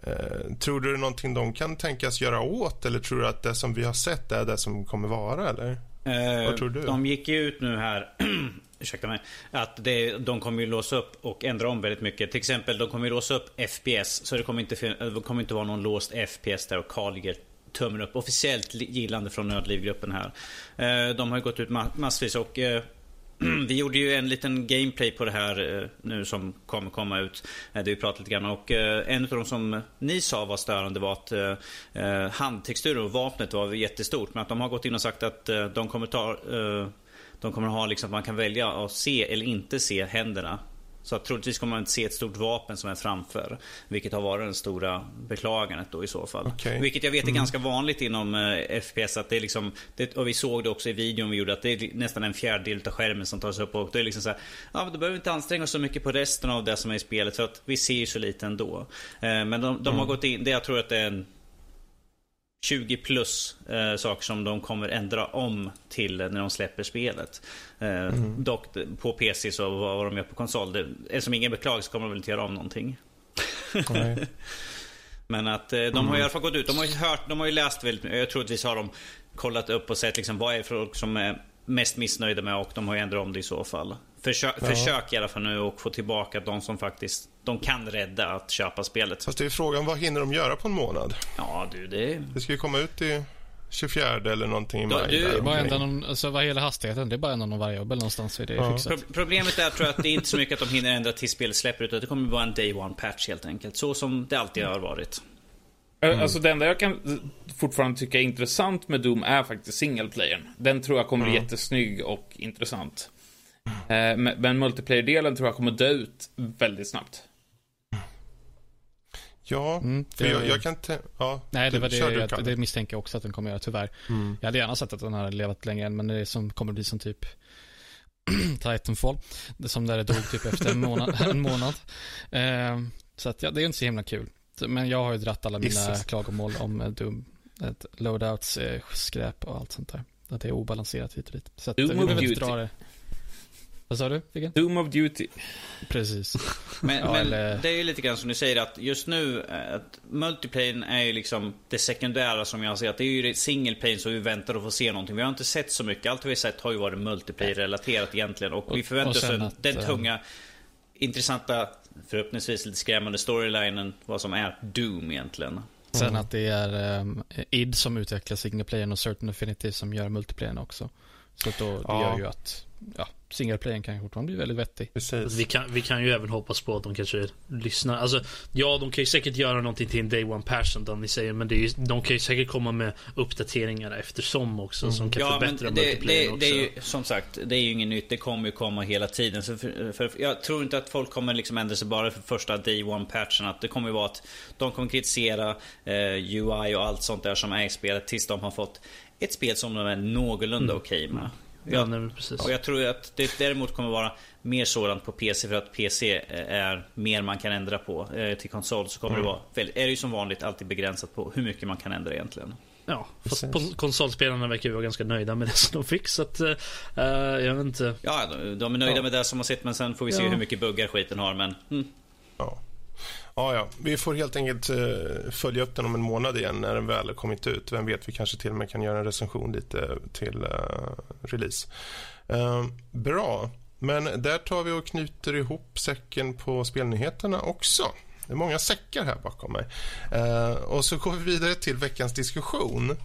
Uh, tror du det är någonting de kan tänkas göra åt eller tror du att det som vi har sett är det som kommer vara eller? Eh, Vad tror du? De gick ju ut nu här ursäkta mig, att det, de kommer ju låsa upp och ändra om väldigt mycket. Till exempel, de kommer ju låsa upp FPS, så det kommer inte, det kommer inte vara någon låst FPS där och Carl ligger tummen upp. Officiellt gillande från Nödlivgruppen här. Eh, de har ju gått ut massvis och eh, vi gjorde ju en liten gameplay på det här eh, nu som kommer komma ut. Där vi pratade lite grann och en av de som ni sa var störande var att handtexturen och vapnet var jättestort. Men att de har gått in och sagt att de kommer ta de kommer ha liksom att man kan välja att se eller inte se händerna så att troligtvis kommer man inte se ett stort vapen som är framför. Vilket har varit det stora beklagandet då i så fall. Okay. Vilket jag vet är mm. ganska vanligt inom eh, FPS. Att det är liksom, det, och vi såg det också i videon vi gjorde. Att det är nästan en fjärdedel av skärmen som tas upp. Och det är liksom så här, ja men då behöver vi inte anstränga oss så mycket på resten av det som är i spelet. För att vi ser ju så lite ändå. Eh, men de, de mm. har gått in, det jag tror att det är en 20 plus eh, saker som de kommer ändra om till när de släpper spelet. Eh, mm. Dock på PC så vad de gör på konsol. Det, eftersom ingen beklagar så kommer de väl inte göra om någonting. Men att eh, de mm. har i alla fall gått ut. De har ju hört, de har ju läst väldigt mycket. Jag tror att vi har de kollat upp och sett liksom vad är folk som är mest missnöjda med och de har ju ändrat om det i så fall. Försök, ja. försök i alla fall nu och få tillbaka de som faktiskt de kan rädda att köpa spelet. Fast det är frågan, vad hinner de göra på en månad? Ja, du, det... Det ska ju komma ut i 24 eller någonting i maj. Du, det är bara ändra någon, alltså vad gäller hastigheten, det är bara ändra någon variabel någonstans i det ja. Pro Problemet är tror jag att det är inte så mycket att de hinner ändra till spelet släpper utan det kommer vara en day one patch helt enkelt. Så som det alltid har varit. Mm. Alltså det enda jag kan fortfarande tycka är intressant med Doom är faktiskt single playern. Den tror jag kommer bli mm. jättesnygg och intressant. Eh, men multiplayer-delen tror jag kommer dö ut väldigt snabbt. Ja, mm, för jag, jag, kan inte... Ja, Nej, det var det jag, det misstänker jag också att den kommer göra, tyvärr. Mm. Jag hade gärna sett att den hade levat längre än, men det är som kommer bli som typ Titanfall. Det som där det dog typ efter en månad. en månad. Eh, så att ja, det är inte så himla kul. Men jag har ju dratt alla mina Jesus. klagomål om eh, Doom. Loadouts, eh, skräp och allt sånt där. Att det är obalanserat hit och dit. Så att, Doom vi behöver inte dra det. Vad sa du? Vilken? Doom of Duty. Precis. Men, ja, men eller... det är ju lite grann som du säger att just nu, eh, att multiplayen är ju liksom det sekundära som jag ser. Att det är ju single som vi väntar att få se någonting. Vi har inte sett så mycket. Allt vi har sett har ju varit multiplayer-relaterat egentligen. Och, och vi förväntar oss den, att, den eh, tunga, intressanta, förhoppningsvis lite skrämmande storylinen. Vad som är Doom egentligen. Sen mm. att det är um, id som utvecklar single och Certain Affinity som gör multiplayern också. Så då, det Ja. gör ju att ja, singleplayern kan ju fortfarande bli väldigt vettig. Precis. Vi kan, vi kan ju även hoppas på att de kanske lyssnar. Alltså, ja, de kan ju säkert göra någonting till en day one passion, som ni säger. Men det är ju, de kan ju säkert komma med uppdateringar eftersom också, som kan Ja, men förbättra det, multiplayern det, också. det är ju som sagt, det är ju inget nytt. Det kommer ju komma hela tiden. Så för, för, jag tror inte att folk kommer liksom ändra sig bara för första day one patchen. Att det kommer ju vara att de kommer kritisera eh, UI och allt sånt där som är i spelet tills de har fått ett spel som de är någorlunda okej med. Ja, nej, precis. Och jag tror att det däremot kommer vara mer sådant på PC för att PC är mer man kan ändra på. Eh, Till konsol så kommer det vara, väldigt, är det ju som vanligt alltid begränsat på hur mycket man kan ändra egentligen. Ja, fast konsolspelarna verkar ju vara ganska nöjda med det som de fick. Så att, eh, eh, jag vet inte. Ja, de, de är nöjda Ja. med det som har sett men sen får vi se Ja. hur mycket buggar skiten har. Men mm. Ja. Ja. Vi får helt enkelt eh, följa upp den om en månad igen när den väl har kommit ut. Vem vet, vi kanske till och med kan göra en recension lite till eh, release. Ehm, bra, men där tar vi och knyter ihop säcken på spelnyheterna också. Det är många säckar här bakom mig. Ehm, och så går vi vidare till veckans diskussion.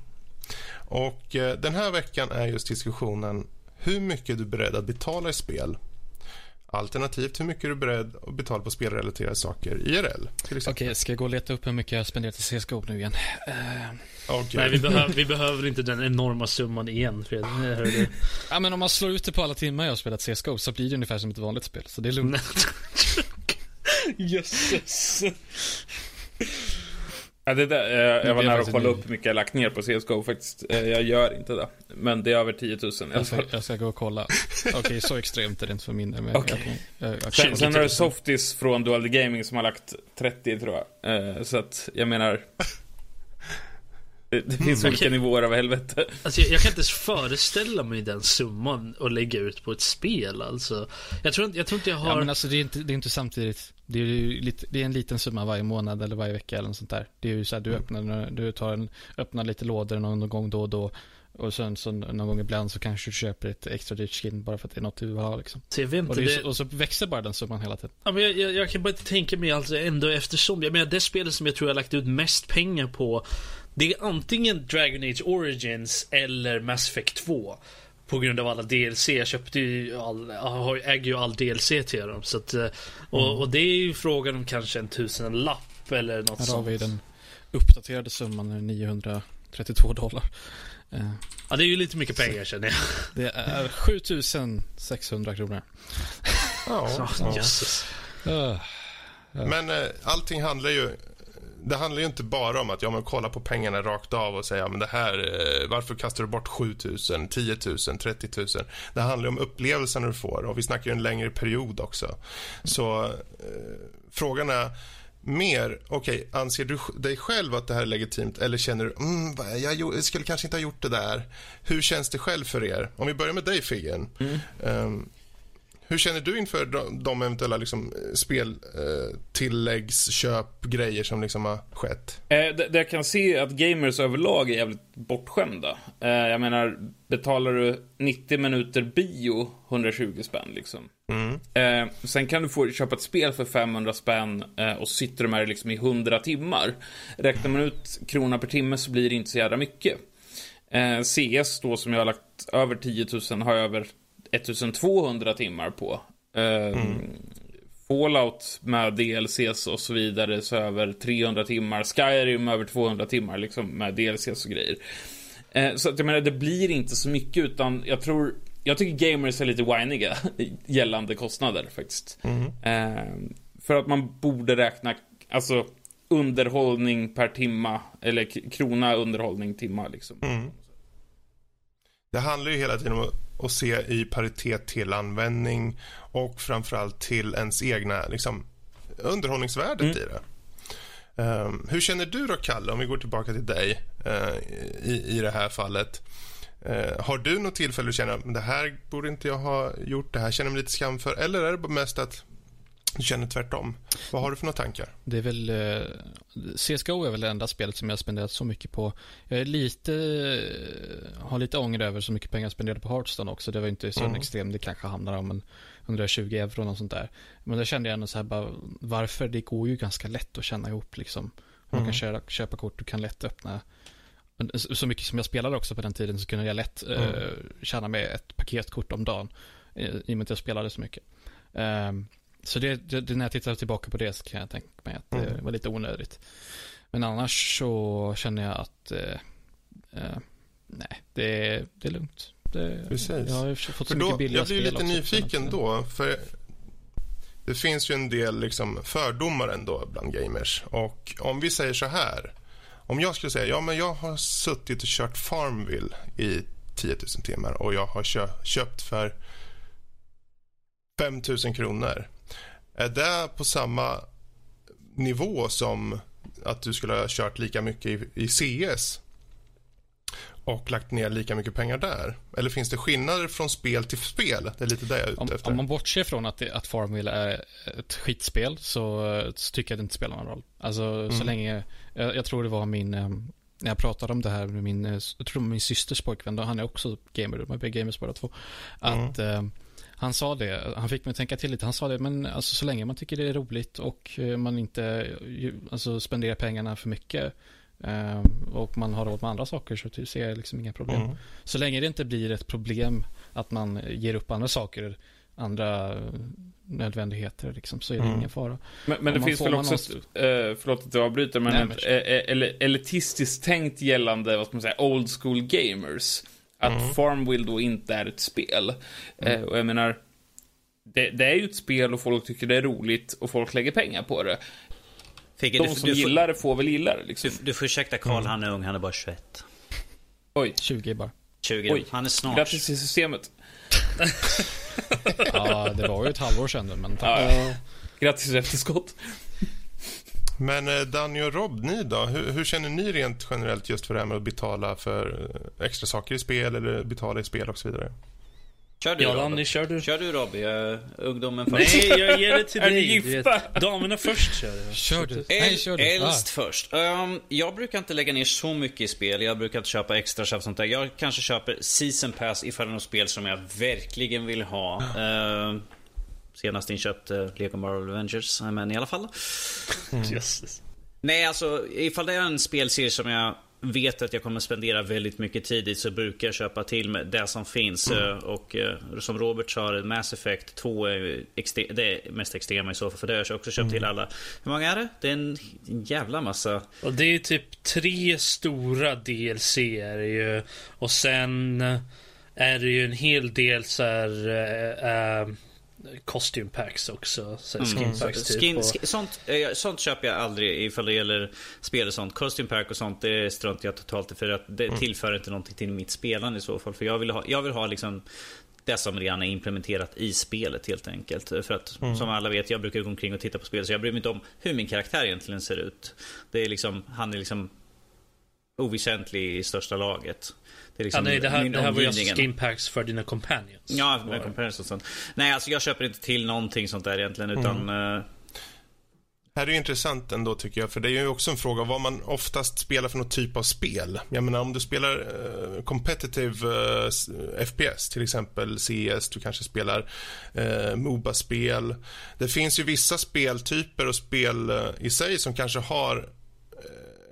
Och eh, Den här veckan är just diskussionen hur mycket är du beredd att betala i spel Alternativt hur mycket är du beredd att betala på spelrelaterade saker IRL. Okej, ska jag gå och leta upp hur mycket jag har spenderat i CSGO nu igen? Eh, Okej. Nej, vi, behöver, vi behöver inte den enorma summan igen, Fredrik. Ja, men om man slår ut det på alla timmar jag har spelat CSGO så blir det ungefär som ett vanligt spel. Så det är lugnt. Jösses. Ja, det där, eh, jag Nu var nära jag att kolla ny. upp hur mycket jag lagt ner på CSGO faktiskt. Eh, Jag gör inte det. Men det är över 10 000 i alla Jag ska, fall. jag ska gå och kolla. Okej, så extremt är det inte för min del. jag- jag- jag- Sen, 20 sen 000. har du Softies från Dual Gaming som har lagt 30 tror jag. Eh, Så att jag menar... Det, finns olika Okej. nivåer av helvete. Alltså, jag, jag kan inte ens föreställa mig den summan att lägga ut på ett spel. Alltså. Jag, tror, inte- jag tror inte jag har... Ja, men alltså det är inte, det är inte samtidigt. Det är lite, det är en liten summa varje månad eller varje vecka eller något sånt där. Det är ju så här, du öppnar, du tar en, öppnar lite lådor någon gång då och då. Och sen så någon gång ibland så kanske du köper ett extra dyrt skin bara för att det är något du vill ha liksom. Inte, Och, det det- så- och så växer bara den summan hela tiden. Ja, men jag, jag, jag kan bara inte tänka mig alltså ändå eftersom, jag menar det spelet som jag tror jag har lagt ut mest pengar på Det är antingen Dragon Age Origins eller Mass Effect 2 På grund av alla DLC, jag köpte ju all, äger ju all DLC till dem så att, eh, och, och det är ju frågan om kanske en tusenlapp eller något Här har sånt vi den uppdaterade summan är 932 dollar. Eh, Ja det är ju lite mycket pengar känner jag Det är 7600 kronor. Ja, Ja, ja. jösses. Uh, Men eh, allting handlar ju det handlar ju inte bara om att ja, men kolla på pengarna rakt av och säga men det här, eh, varför kastar du bort 7 000, 10 000, 30 000? Det handlar om upplevelsen du får och vi snackar ju en längre period också. Så eh, frågan är mer, okej, anser du dig själv att det här är legitimt eller känner du, mm, jag skulle kanske inte ha gjort det där. Hur känns det själv för er? Om vi börjar med dig Figgen. Ehm, hur känner du inför de, de eventuella liksom, speltilläggsköp, grejer som liksom har skett? Eh, det, det jag kan se är att gamers överlag är jävligt bortskämda. Eh, jag menar, betalar du 90 minuter bio 120 spänn liksom. Mm. Eh, sen kan du få köpa ett spel för 500 spänn eh, och sitter du med det liksom i 100 timmar. Räknar man ut krona per timme så blir det inte så jävla mycket. Eh, CS då som jag har lagt över 10 000 har jag över 1200 timmar på. Eh, Fallout med DLCs och så vidare så över 300 timmar. Skyrim över 200 timmar liksom med DLCs och grejer. Eh, så att jag menar, det blir inte så mycket utan jag tror jag tycker gamers är lite whiniga gällande kostnader faktiskt. Eh, för att man borde räkna, alltså underhållning per timma, eller krona underhållning timma liksom. Mm. Det handlar ju hela tiden om att, se i paritet till användning och framförallt till ens egna liksom, underhållningsvärdet i det. Ehm, hur känner du då, Kalle, om vi går tillbaka till dig eh, i, i det här fallet? Eh, har du något tillfälle att känna att det här borde inte jag ha gjort, det här känner jag mig lite skam för, eller är det mest att du känner tvärtom? Vad har du för några tankar? Det är väl, eh, CSGO är väl det enda spelet som jag har spenderat så mycket på. Jag är lite, eh, har lite ånger över så mycket pengar jag spenderade på Hearthstone också. Det var inte så Mm. extremt, det kanske handlar om en 120 euro och sånt där. Men det kände jag ändå så här bara, varför? Det går ju ganska lätt att känna ihop liksom. Man Mm. kan köra, köpa kort, du kan lätt öppna men så mycket som jag spelade också på den tiden så kunde jag lätt mm. uh, tjäna med ett paketkort om dagen. I, I och med att jag spelade så mycket. Um, så det, det, när jag tittar tillbaka på det så kan jag tänka mig att det mm. var lite onödigt. Men annars så känner jag att uh, uh, nej, det, det är lugnt. Det, Precis. Jag har fått så då, mycket billiga Jag blir lite nyfiken då. För det finns ju en del liksom fördomar ändå bland gamers. Och om vi säger så här. Om jag skulle säga ja men jag har suttit och kört Farmville i 10 000 timmar och jag har köpt för 5 000 kronor. Är det på samma nivå som att du skulle ha kört lika mycket i, i CS? och lagt ner lika mycket pengar där? Eller finns det skillnader från spel till spel? Det är lite det jag är ute efter. Om, om man bortser från att, det, att Farmville är ett skitspel så, så, tycker jag att det inte spelar någon roll. Alltså mm. så länge, jag, jag, tror det var min, eh, när jag pratade om det här med min, eh, jag tror min systers pojkvän, då han är också gamer, de är gamers båda två. Att mm. Eh, han sa det, han fick mig att tänka till lite. Han sa det, men alltså, så länge man tycker det är roligt och eh, man inte alltså, spenderar pengarna för mycket Uh, och man har råd med andra saker så ser jag liksom inga problem. Mm. Så länge det inte blir ett problem att man ger upp andra saker, andra nödvändigheter liksom, så är det mm. ingen fara. Men, men det finns väl också, något... uh, förlåt att jag avbryter, men, Nej, men... ett uh, elitistiskt tänkt gällande, vad ska man säga, old school gamers. Att mm. Farmville då inte är ett spel. Mm. och jag menar, det, det, är ju ett spel och folk tycker det är roligt och folk lägger pengar på det. Figge, De du, som du, gillar det får väl gilla det liksom. Du, du får ursäkta Karl, mm. han är ung, han är bara 21. Oj. 20 bara. 20, Oj. han är snart. Grattis till systemet. ja, det var ju ett halvår sedan men tack. Ja, ja. Grattis efterskott. Men eh, Danny och Rob, ni då? Hur, hur, känner ni rent generellt just för det här med att betala för eh, extra saker i spel eller betala i spel och så vidare? Kör du ja, Danny, kör du. Kör du Robby, uh, ungdomen först. Nej, jag ger det till dig. Är ni gifta? Damerna först kör jag. Kör du. Nej, kör du. Äldst ah. först. Um, jag brukar inte lägga ner så mycket i spel. Jag brukar inte köpa extra köp sånt där. Jag kanske köper season pass ifall det är något spel som jag verkligen vill ha. Uh, senast inköpt uh, Lego Marvel Avengers, men i alla fall. Mm. Nej, alltså ifall det är en spelserie som jag vet att jag kommer spendera väldigt mycket tid i så brukar jag köpa till med det som finns. Mm. Eh, och eh, som Robert sa, Mass Effect 2 är det är mest extrema i så fall. För det har jag också köpt mm. till alla. Hur många är det? Det är en, jävla massa. Och det är typ tre stora DLC är det ju. Och sen är det ju en hel del så här, äh, costume packs också. Så mm. skin packs typ. Skin, sånt, eh, sånt köper jag aldrig ifall det gäller spel och sånt. Costume pack och sånt det struntar jag totalt i. För att det mm. tillför inte någonting till mitt spelande i så fall. För jag vill ha, jag vill ha liksom det som redan är implementerat i spelet helt enkelt. För att mm. som alla vet, jag brukar gå omkring och titta på spel så jag bryr mig inte om hur min karaktär egentligen ser ut. Det är liksom, han är liksom oväsentlig i största laget. Det, är liksom ja, nej, det här, det här var ju alltså skinpacks för dina companions. Ja, för companions och sånt. Nej, alltså jag köper inte till någonting sånt där egentligen, utan... Mm. Uh... här är ju intressant ändå tycker jag, för det är ju också en fråga vad man oftast spelar för någon typ av spel. Jag menar om du spelar uh, competitive uh, eh, FPS, till exempel CS, du kanske spelar uh, Moba-spel. Det finns ju vissa speltyper och spel i sig som kanske har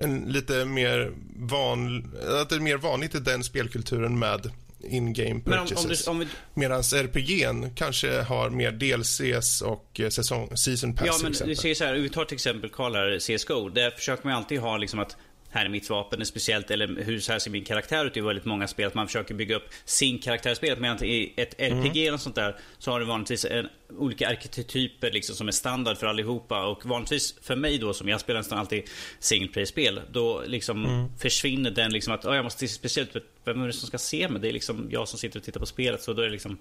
en lite mer van, att det är mer vanligt i den spelkulturen med in-game purchases. Om, om, Medan RPG kanske har mer DLCs och eh, säsong, season pass Ja, men du ser så här, vi tar till exempel Karl här, CSGO. Där försöker man alltid ha liksom att här är mitt vapen är speciellt eller hur så här ser min karaktär ut i väldigt många spel. Att man försöker bygga upp sin karaktär i spelet. Medan i ett RPG mm. eller sånt där så har du vanligtvis en, olika arketyper liksom som är standard för allihopa. Och vanligtvis för mig då som jag spelar nästan alltid single play-spel. Då liksom mm. försvinner den liksom att jag måste se speciellt vem är det som ska se mig? Det är liksom jag som sitter och tittar på spelet. Så då är det liksom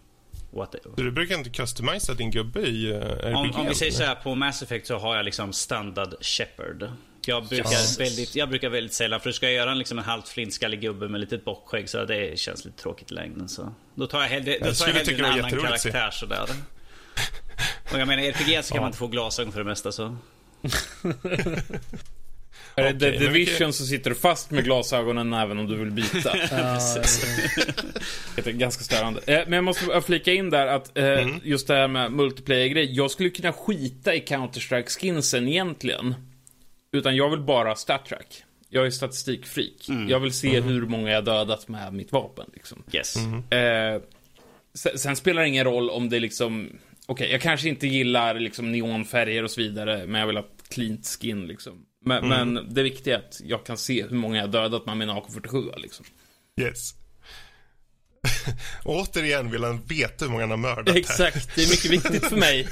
What du brukar inte customisa din gubbe i uh, RPG? Om, om vi säger så här, på Mass Effect så har jag liksom standard Shepard. Jag brukar, yes. väldigt, jag brukar väldigt sällan, för ska jag göra en, liksom en halvt flintskallig gubbe med litet bockskägg så det känns lite tråkigt i längden. Så. Då tar jag hellre, då tar jag hellre en annan karaktär sådär. Och jag menar, i RPG så kan ja. man inte få glasögon för det mesta så. Är det okay, Division så sitter du fast med glasögonen även om du vill byta. det är ganska störande. Eh, men jag måste flika in där att eh, mm. just det här med multiplayer-grej. Jag skulle kunna skita i Counter-Strike-skinsen egentligen. Utan jag vill bara StatTrack. Jag är statistikfreak. Jag vill se hur många jag dödat med mitt vapen. Liksom. Yes. Eh, sen, sen spelar det ingen roll om det liksom... Okej, jag kanske inte gillar liksom neonfärger och så vidare, men jag vill ha cleant skin liksom. Men, men det viktiga är att jag kan se hur många jag dödat med min AK47 liksom. Yes. Återigen vill han veta hur många han har mördat här. Exakt, det är mycket viktigt för mig.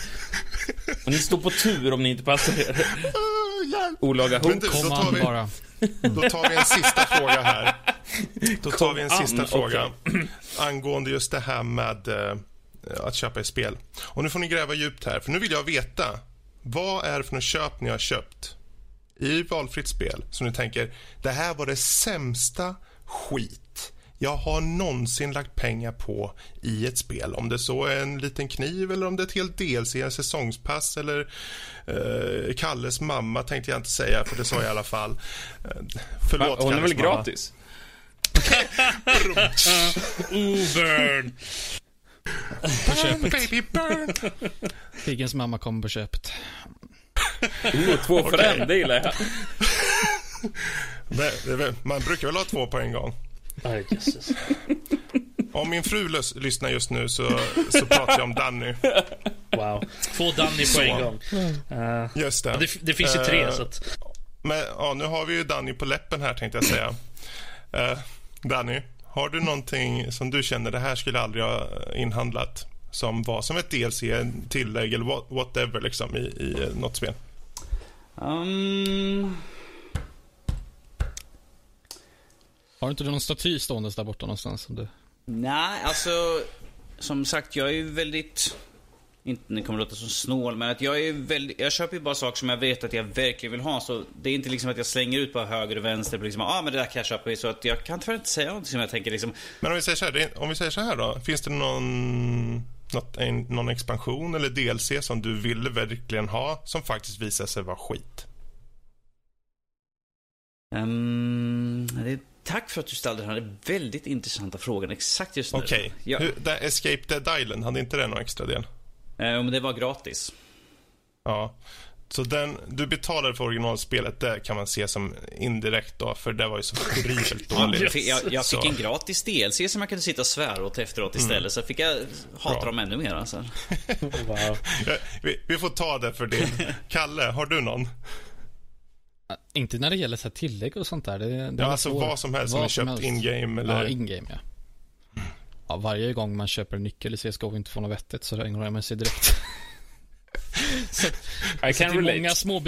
Och ni står på tur om ni inte passar er. Hjälp. Olaga Men hot. du, Kom då tar, an vi, bara. då tar vi en sista fråga här. Då tar vi en sista an, fråga angående just det här med eh, att köpa ett spel. Och nu får ni gräva djupt här, för nu vill jag veta. Vad är det för något köp ni har köpt i valfritt spel som ni tänker, det här var det sämsta skit jag har någonsin lagt pengar på i ett spel. Om det så är en liten kniv eller om det är ett helt DLC, en säsongspass eller eh, Kalles mamma tänkte jag inte säga för det sa jag i alla fall. Eh, förlåt Hon är Kalles väl mamma. gratis? Burn! På köpet. Baby burn! Piggens mamma kommer på köpet. Oh, två för en, det gillar jag. Man brukar väl ha två på en gång. Aj, jösses. Om min fru lys- lyssnar just nu så, så pratar jag om Danny. Wow. Två Danny på en gång. Eh, Just det. det, det finns ju tre, Eh, så att... Men ja, nu har vi ju Danny på läppen här tänkte jag säga. Eh, Danny, har du någonting som du känner det här skulle aldrig ha inhandlat? Som var som ett DLC, en tillägg eller what- whatever liksom i, i något spel? Um, Har inte du någon staty ståendes där borta någonstans? Som du... nej, alltså. Som sagt, jag är ju väldigt... Inte, det kommer låta som snål, men att jag är väldigt... Jag köper ju bara saker som jag vet att jag verkligen vill ha. Så det är inte liksom att jag slänger ut bara höger och vänster. på Liksom, ah, men det där kan jag köpa. Så att jag kan tyvärr inte säga något som jag tänker liksom... Men om vi säger så här, om vi säger så här då. Finns det någon, något, en, någon expansion eller DLC som du ville verkligen ha som faktiskt visar sig vara skit? ehm, det är, tack för att du ställde den här väldigt intressanta frågan exakt just nu. Okej. Ja, Hur- där Escape Dead Island, hade inte det någon extra del? eh, men det var gratis. Ja. Så den, du betalade för originalspelet, det kan man se som indirekt då, för det var ju så horribelt dåligt. jag, jag fick Så. en gratis DLC som jag kunde sitta och svära åt efteråt istället. Så fick jag hata Bra. dem ännu mer. Alltså. Wow. Ja, vi, vi får ta det för din. Kalle, har du någon? Inte när det gäller så här tillägg och sånt där. Det, det är Ja, alltså svårt. vad som helst som Vad är som köpt helst. in-game eller... Ja, in-game ja. ja. Varje gång man köper en nyckel i CSGO och inte får något vettigt så jag mig sig direkt. så, I så det can är relate. många små,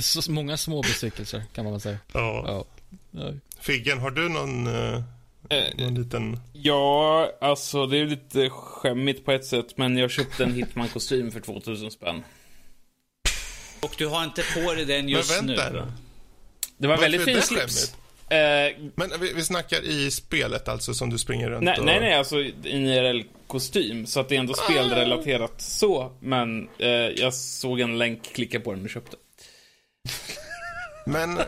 så- många små besvikelser kan man väl säga. Ja. Ja. Ja. Figgen, har du någon, eh, Eh, någon liten... Ja, alltså det är ju lite skämmigt på ett sätt, men jag köpte en Hitman-kostym för 2000 spänn. Och du har inte på dig den just Men nu. vänta nu. Det var Varför väldigt fin slips. Eh, Men vi, vi snackar i spelet alltså som du springer runt nej, och... nej, nej, alltså IRL-kostym. Så att det är ändå spelrelaterat så. Men eh, jag såg en länk, klickade på den och köpte. Men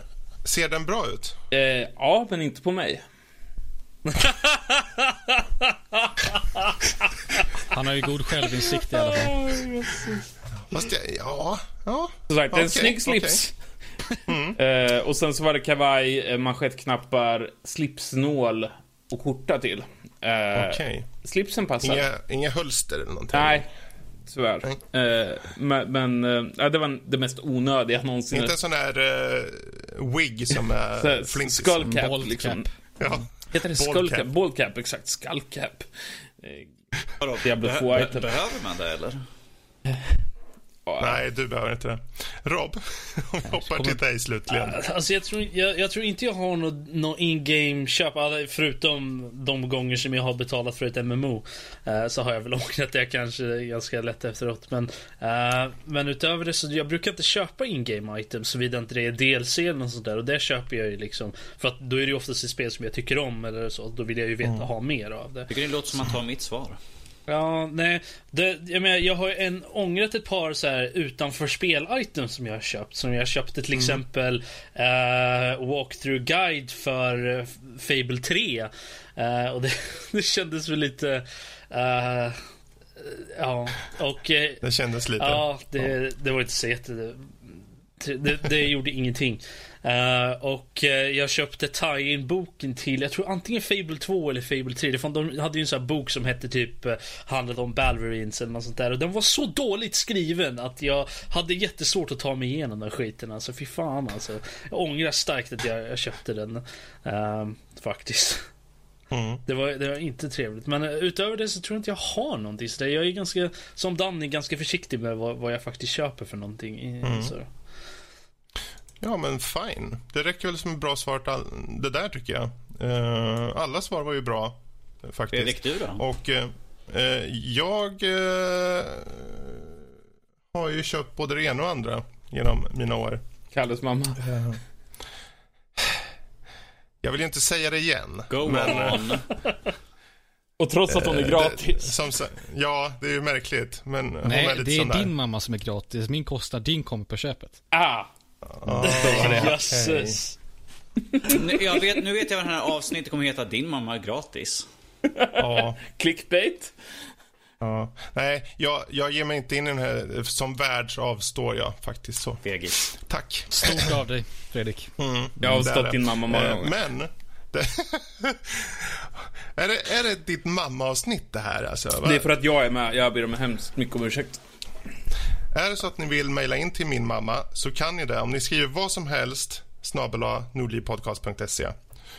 ser den bra ut? Eh, ja, men inte på mig. Han har ju god självinsikt i alla fall. Fast jag, ja, ja. Som sagt, det är en snygg slips. Eh, och sen så var det kavaj, eh, manschettknappar, slipsnål och skjorta till. Eh, Okej. Slipsen passar. Inga, inga hölster eller någonting? Nej, tyvärr. Eh, men men eh, ja, det var det mest onödiga någonsin. Inte en sån där uh, wig som Så är här, flintis? Skullcap, liksom. cap. Ja. Heter det skullcap? cap. Ballcap, exakt. Skullcap. Eh, Vadå, Diablo behö- 2 be- item. Behöver man det eller? ja. Nej, du behöver inte det. Rob, om vi hoppar till dig slutligen. Alltså jag tror, jag, jag tror inte jag har något nå in-game köp, alla- förutom de gånger som jag har betalat för ett MMO. Eh, så har jag väl ångrat det kanske ganska lätt efteråt. Men, eh, men utöver det så jag brukar inte köpa in-game items såvida inte det är DLC eller något sånt där. Och det köper jag ju liksom. För att då är det ju oftast ett spel som jag tycker om eller så. Då vill jag ju veta, ha mer av det. Tycker det låter som att ta mitt svar. Ja, nej. Det, jag, menar, jag har en, ångrat ett par så här utanför spel-items som jag har köpt. Som jag köpte till exempel uh, Walkthrough Guide för eh, Fable 3. Eh, och det, det kändes väl lite... eh, ja, och... Det kändes lite... Ja, det, det var inte så jätte... Det, det gjorde ingenting. Uh, och uh, jag köpte tie-in-boken till, jag tror antingen Fable 2 eller Fable 3. De hade ju en sån här bok som hette typ uh, handlade om Balverines eller något sånt där. Och den var så dåligt skriven att jag hade jättesvårt att ta mig igenom den skiten. Alltså fy fan alltså. Jag ångrar starkt att jag, jag köpte den. Uh, faktiskt. Mm. Det, var, det var inte trevligt. Men utöver det så tror jag inte jag har någonting. Så jag är ganska, som Danny, ganska försiktig med vad, vad jag faktiskt köper för någonting. Mm. Så. Ja, men fine. Det räcker väl som ett bra svar till all... det där tycker jag. Uh, alla svar var ju bra faktiskt. Fredrik, du då? Och uh, jag uh, har ju köpt både det ena och andra genom mina år. Kalles mamma. Jag vill ju inte säga det igen. Go men, on. Och trots att hon är gratis. Som, ja, det är ju märkligt. Men Nej, är lite det är sån där. din mamma som är gratis. Min kostar, din kommer på köpet. Ah! Jösses. Nu, jag vet, nu vet jag vad det här avsnittet kommer heta. Din mamma är gratis. Ja. Clickbait. Ja. Nej, jag, jag ger mig inte in i den här. Som värd så avstår jag faktiskt så. Fegis. Tack. Stort av dig, Fredrik. Mm, Jag har det är stått det. din mamma många Eh, gånger. Men. Det, är, det, är det ditt mamma-avsnitt det här alltså? Va? Det är för att jag är med. Jag ber om hemskt mycket om ursäkt. Är det så att ni vill mejla in till min mamma så kan ni det. Om ni skriver vad som helst snabel nordlivpodcast.se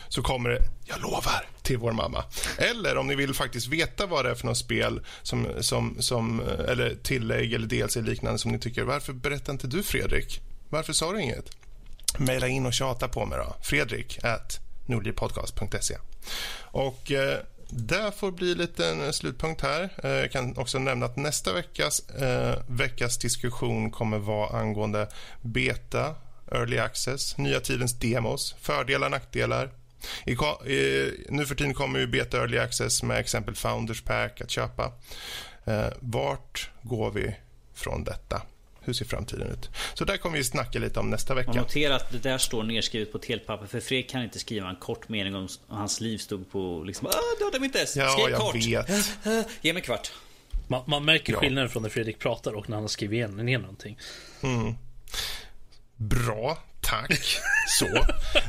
så kommer det, jag lovar, till vår mamma. Eller om ni vill faktiskt veta vad det är för något spel som, som, som, eh, eller tillägg eller DLC eller liknande som ni tycker. Varför berättar inte du Fredrik? Varför sa du inget? Mejla in och tjata på mig då. Fredrik at nordlivpodcast.se. Och eh, det får bli lite en slutpunkt här. Eh, jag kan också nämna att nästa veckas, eh, veckas diskussion kommer vara angående beta, early access, nya tidens demos, fördelar, nackdelar. I, i, nu för tiden kommer ju beta early access med exempel Founders Pack att köpa. Eh, vart går vi från detta? Hur ser framtiden ut? Så där kommer vi snacka lite om nästa Man vecka. noterar att det där står nedskrivet på ett helt papper. För Fredrik kan inte skriva en kort mening om hans liv stod på liksom ah, döda mitt S. Ja, Skriv jag kort. vet. Ge mig kvart. Man, man märker Ja. skillnaden från när Fredrik pratar och när han har skrivit igen- ner någonting. Bra, tack. Så.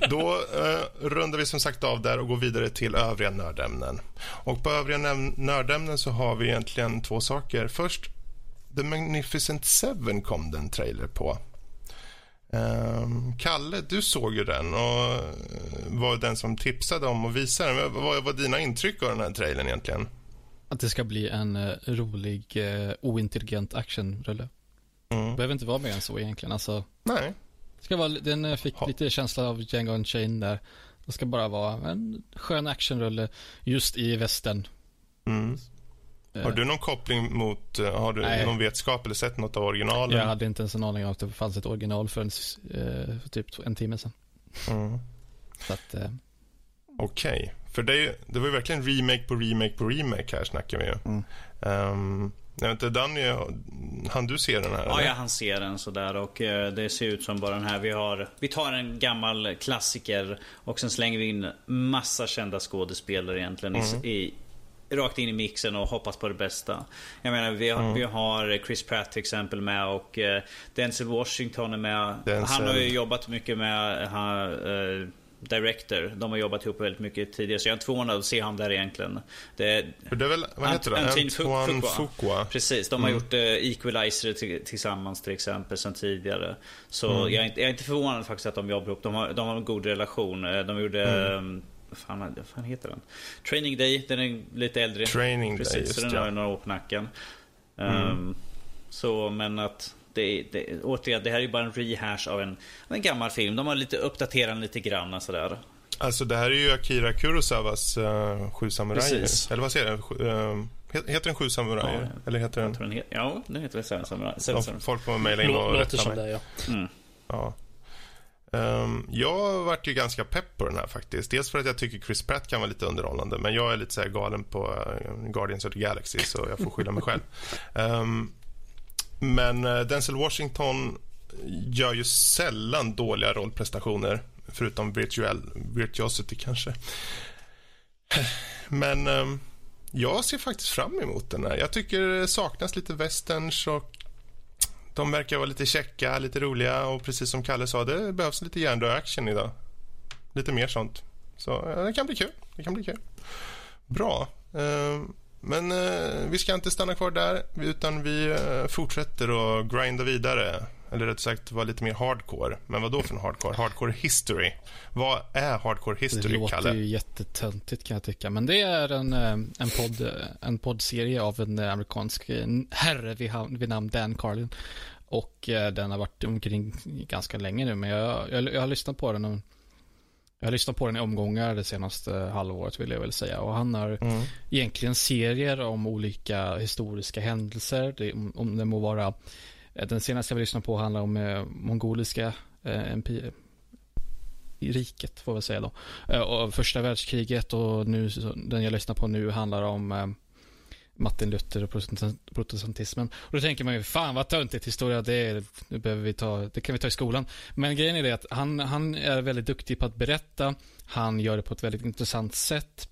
Då eh, rundar vi som sagt av där och går vidare till övriga nördämnen. Och på övriga nördämnen så har vi egentligen två saker. Först, The Magnificent Seven kom den trailer på. Ehm, Kalle, du såg ju den och eh, var den som tipsade om och visade den. Vad var dina intryck av den här trailern egentligen? Att det ska bli en eh, rolig, eh, ointelligent actionrulle. Mm. Behöver inte vara mer än så egentligen. Alltså, Nej. ska vara, den fick Ha. lite känsla av Django Unchained där. Det ska bara vara en skön actionrulle just i västern. Mm. Eh, Har du någon koppling mot, eh, har du Nej. någon vetskap eller sett något av originalen? Jag hade inte ens en aning om att det fanns ett original förrän eh, för typ en timme sedan. Mm. Eh, Okej, för det, det var ju verkligen remake på remake på remake här snackar vi ju. Mm. Um, jag vet inte, Danny, han du se den här? Ja, jag han ser den sådär och eh, det ser ut som bara den här. Vi, har, vi tar en gammal klassiker och sen slänger vi in massa kända skådespelare egentligen Mm. i, i, rakt in i mixen och hoppas på det bästa. Jag menar, vi har, Mm. vi har Chris Pratt till exempel med och eh, Denzel Washington är med. Denzel. Han har ju jobbat mycket med han, eh, Director. De har jobbat ihop väldigt mycket tidigare så jag är inte förvånad att se han där egentligen. Det, För det är väl, vad heter det? Ant- Antoine Antoine Fuqua. Fuqua. Precis, de har gjort eh, Equalizer till, tillsammans till exempel sen tidigare. Så Mm. jag, är inte, jag är inte förvånad faktiskt att de jobbar ihop. De har, de har en god relation. Eh, De gjorde... Mm. Vad fan, vad fan heter den? Training Day, den är lite äldre. Training Day, Precis, just så den ja. Mm. har ju några år på nacken. Ehm, så, men att... Det, det, återigen, det här är ju bara en rehash av en, en gammal film. De har lite uppdaterat den lite grann sådär. Alltså det här är ju Akira Kurosawas uh, Sju samurajer. Precis. Eller vad säger jag? Sju- eh, he- heter den Sju samurajer? Ja. Eller heter den... Jag tror den heter, ja, den heter väl Seven Ja, Samurai. folk får mejla in och Låter rätta som mig. det, ja. Mm. Ja. Ehm, jag vart ju ganska pepp på den här faktiskt. Dels för att jag tycker Chris Pratt kan vara lite underhållande, men jag är lite så här galen på eh, Guardians of the Galaxy, så jag får skylla mig själv. Ehm, men eh, Denzel Washington gör ju sällan dåliga rollprestationer, förutom virtual, virtuosity kanske. Men ehm, jag ser faktiskt fram emot den här. Jag tycker det saknas lite westerns och de verkar vara lite käcka, lite roliga och precis som Kalle sa, det behövs lite hjärndöd-action idag. Lite mer sånt. Så eh, det kan bli kul. Det kan bli kul. Bra. Eh, men eh, vi ska inte stanna kvar där, utan vi fortsätter att grinda vidare. Eller rätt sagt vara lite mer hardcore. Men vad då för en hardcore? Hardcore history. Vad är hardcore Det history, låter Kalle? ju jättetöntigt kan jag tycka. Men det är en, eh, en, podd, en poddserie av en eh, amerikansk eh, herre vid, namn Dan Carlin. Och eh, den har varit omkring ganska länge nu. Men jag, jag, jag har lyssnat på den. Och, jag har lyssnat på den i omgångar det senaste halvåret vill jag väl säga. Och han har Mm. egentligen serier om olika historiska händelser. Det, om, det må vara eh, Eh, den senaste jag lyssnade på handlar om eh, mongoliska eh, MP i riket, får vi säga då. Eh, och första världskriget och nu, den jag lyssnar på nu handlar om eh, Martin Luther och protestantismen. Och då tänker man ju, fan vad töntigt historia det är, nu behöver vi ta, det kan vi ta i skolan. Men grejen är det att han, han är väldigt duktig på att berätta, han gör det på ett väldigt intressant sätt.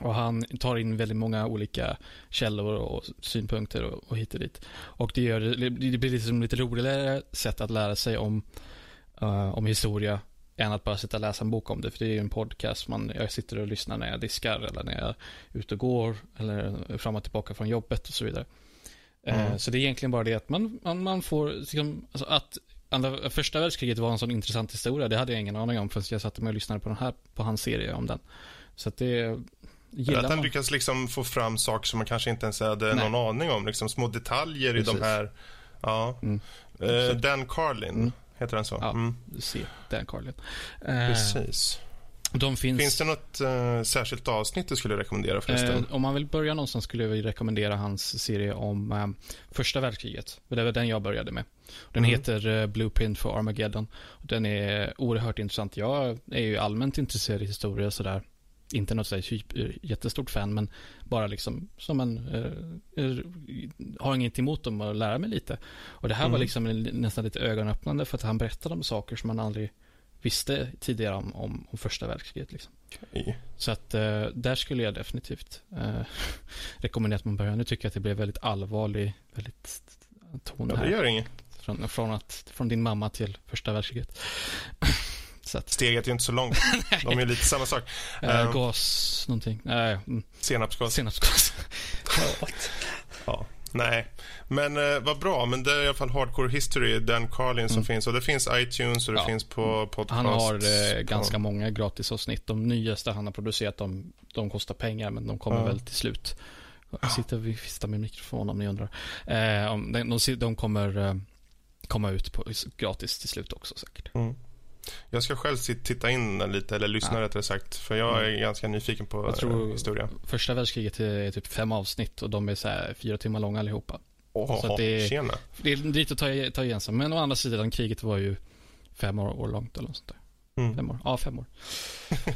Och han tar in väldigt många olika källor och synpunkter och, och hit och dit. Och det, gör, det blir liksom lite roligare sätt att lära sig om, eh, om historia än att bara sitta och läsa en bok om det. För det är ju en podcast. Man, jag sitter och lyssnar när jag diskar eller när jag är ute och går eller fram och tillbaka från jobbet och så vidare. Eh, Mm. Så det är egentligen bara det att man, man, man får, liksom, alltså att andra, första världskriget var en sån intressant historia. Det hade jag ingen aning om förrän jag satte mig och lyssnade på, den här, på hans serie om den. Så att det gillar Att han man. lyckas liksom få fram saker som man kanske inte ens hade Nej. någon aning om. Liksom små detaljer i Precis. de här... Ja. Mm. Eh, Dan Carlin, Mm. heter han så? Ja. Mm. Se, Dan Carlin. Eh, Precis. de finns... Finns det något eh, särskilt avsnitt du skulle rekommendera förresten? Eh, om man vill börja någonstans skulle jag rekommendera hans serie om eh, första världskriget. Det var den jag började med. Den Mm. heter eh, Blueprint for Armageddon. Den är oerhört intressant. Jag är ju allmänt intresserad i historia sådär. Inte något typ, eh, jättestort fan, men bara liksom som en... Eh, eh, har inget emot dem att lära mig lite. Och det här var Mm. liksom en, nästan lite ögonöppnande för att han berättade om saker som man aldrig visste tidigare om, om, om första världskriget. Liksom. Okej. Så att eh, där skulle jag definitivt eh, rekommendera att man börjar. Nu tycker jag att det blev väldigt allvarlig, väldigt ton Ja, det här. gör inget. Från, från, att, från din mamma till första världskriget. Att, Steget är inte så långt. De är lite samma sak. eh, Eh, gas, någonting. Nej, mm, Senapsgas. senapsgas. Ja. Nej, men eh, vad bra. Men det är i alla fall Hardcore History, Dan Carlin som Mm. finns. Och det finns iTunes och det Ja. finns på podcast. Han har eh, ganska många gratisavsnitt. De nyaste han har producerat, de, de kostar pengar, men de kommer Ja. väl till slut. Jag sitter och viftar med mikrofon om ni undrar. Eh, om- de, de, de kommer eh, komma ut på, gratis till slut också säkert. Mm. Jag ska själv titta in lite, eller lyssna Ja. rättare sagt. För jag är ganska nyfiken på Jag tror- historia. Första världskriget är typ fem avsnitt och de är så här fyra timmar långa allihopa. Åh, Så att det- tjena. Det är lite att ta, ta igen sig. Men å andra sidan, kriget var ju fem år, år långt eller något sånt där. Mm. Fem år. Ja, fem år.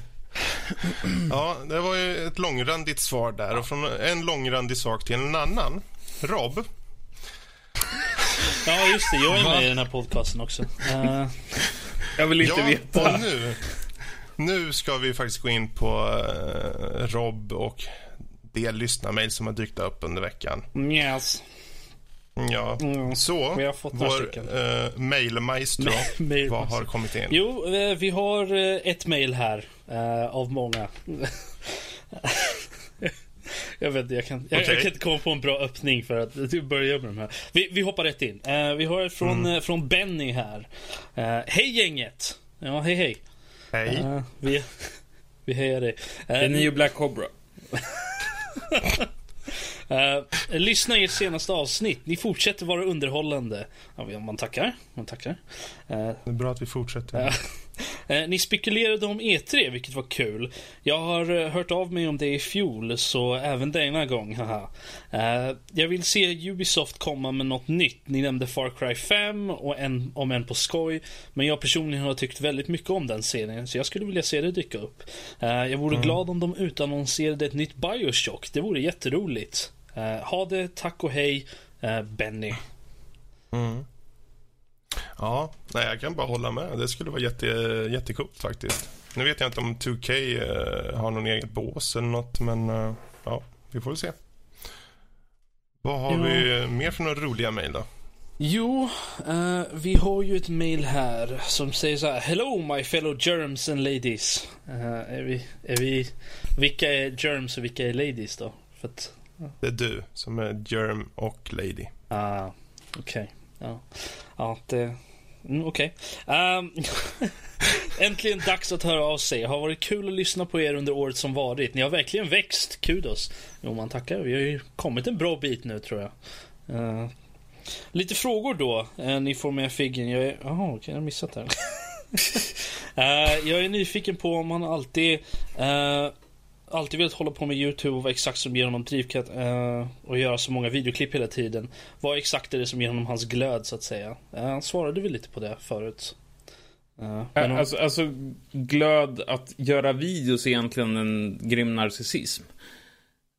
Ja, det var ju ett långrandigt svar där. Och från en långrandig sak till en annan. Rob, Ja, just det. Jag är Va? med i den här podcasten också. Eh, Jag vill inte ja, veta. och nu, nu ska vi faktiskt gå in på eh, Rob och det lyssnarmail som har dykt upp under veckan. yes. Ja, Mm. så Vi har fått vår eh, mailmaestro, Mail- vad har kommit in? Jo, eh, vi har ett mail här. eh, av många. jag vet jag kan, jag, jag Okej. kan inte komma på en bra öppning för att du börjar med de här. Vi, vi hoppar rätt in. Eh, vi har från, eh, från Benny här. Eh, hej gänget! Ja, hej hej. Hej. Eh, vi, vi hejar dig. Det är ni och Black Cobra. Uh, lyssna i ert senaste avsnitt. Ni fortsätter vara underhållande. Ja, man tackar. Man tackar. Det är bra att vi fortsätter. Eh, ni spekulerade om E3, vilket var kul. Jag har eh, hört av mig om det i fjol, så även denna gång, haha. Eh, jag vill se Ubisoft komma med något nytt. Ni nämnde Far Cry 5, och en, om en på skoj. Men jag personligen har tyckt väldigt mycket om den serien, så jag skulle vilja se det dyka upp. Eh, jag vore glad om de utannonserade ett nytt Bioshock. Det vore jätteroligt. Eh, ha det, tack och hej, eh, Benny. Mm. Ja, nej, jag kan bara hålla med. Det skulle vara jätte, jättekult faktiskt. Nu vet jag inte om 2K eh, har någon eget bås eller något, men eh, ja, vi får väl se. Vad har Ja. vi mer för några roliga mejl då? Jo, eh, vi har ju ett mail här som säger så här. Hello my fellow germs and ladies. Eh, är vi, är vi, vilka är germs och vilka är ladies då? För att, Det är du som är germ och lady. ah, okej. Ja. ja, det... Mm, okej. Ehm, äntligen dags att höra av sig. Har varit kul att lyssna på er under året som varit. Ni har verkligen växt. Kudos. Jo, man tackar. Vi har ju kommit en bra bit nu tror jag. Uh, lite frågor då. Uh, ni får med figgen. Jag är... Jaha, okej. jag har missat det här. Eh, jag är nyfiken på om han alltid eh, alltid velat hålla på med Youtube och vad exakt som ger honom drivkraft eh, och göra så många videoklipp hela tiden. Vad exakt är det som ger honom hans glöd så att säga? Eh, han svarade väl lite på det förut. Eh, men om- Alltså, alltså, glöd att göra videos är egentligen en grym narcissism.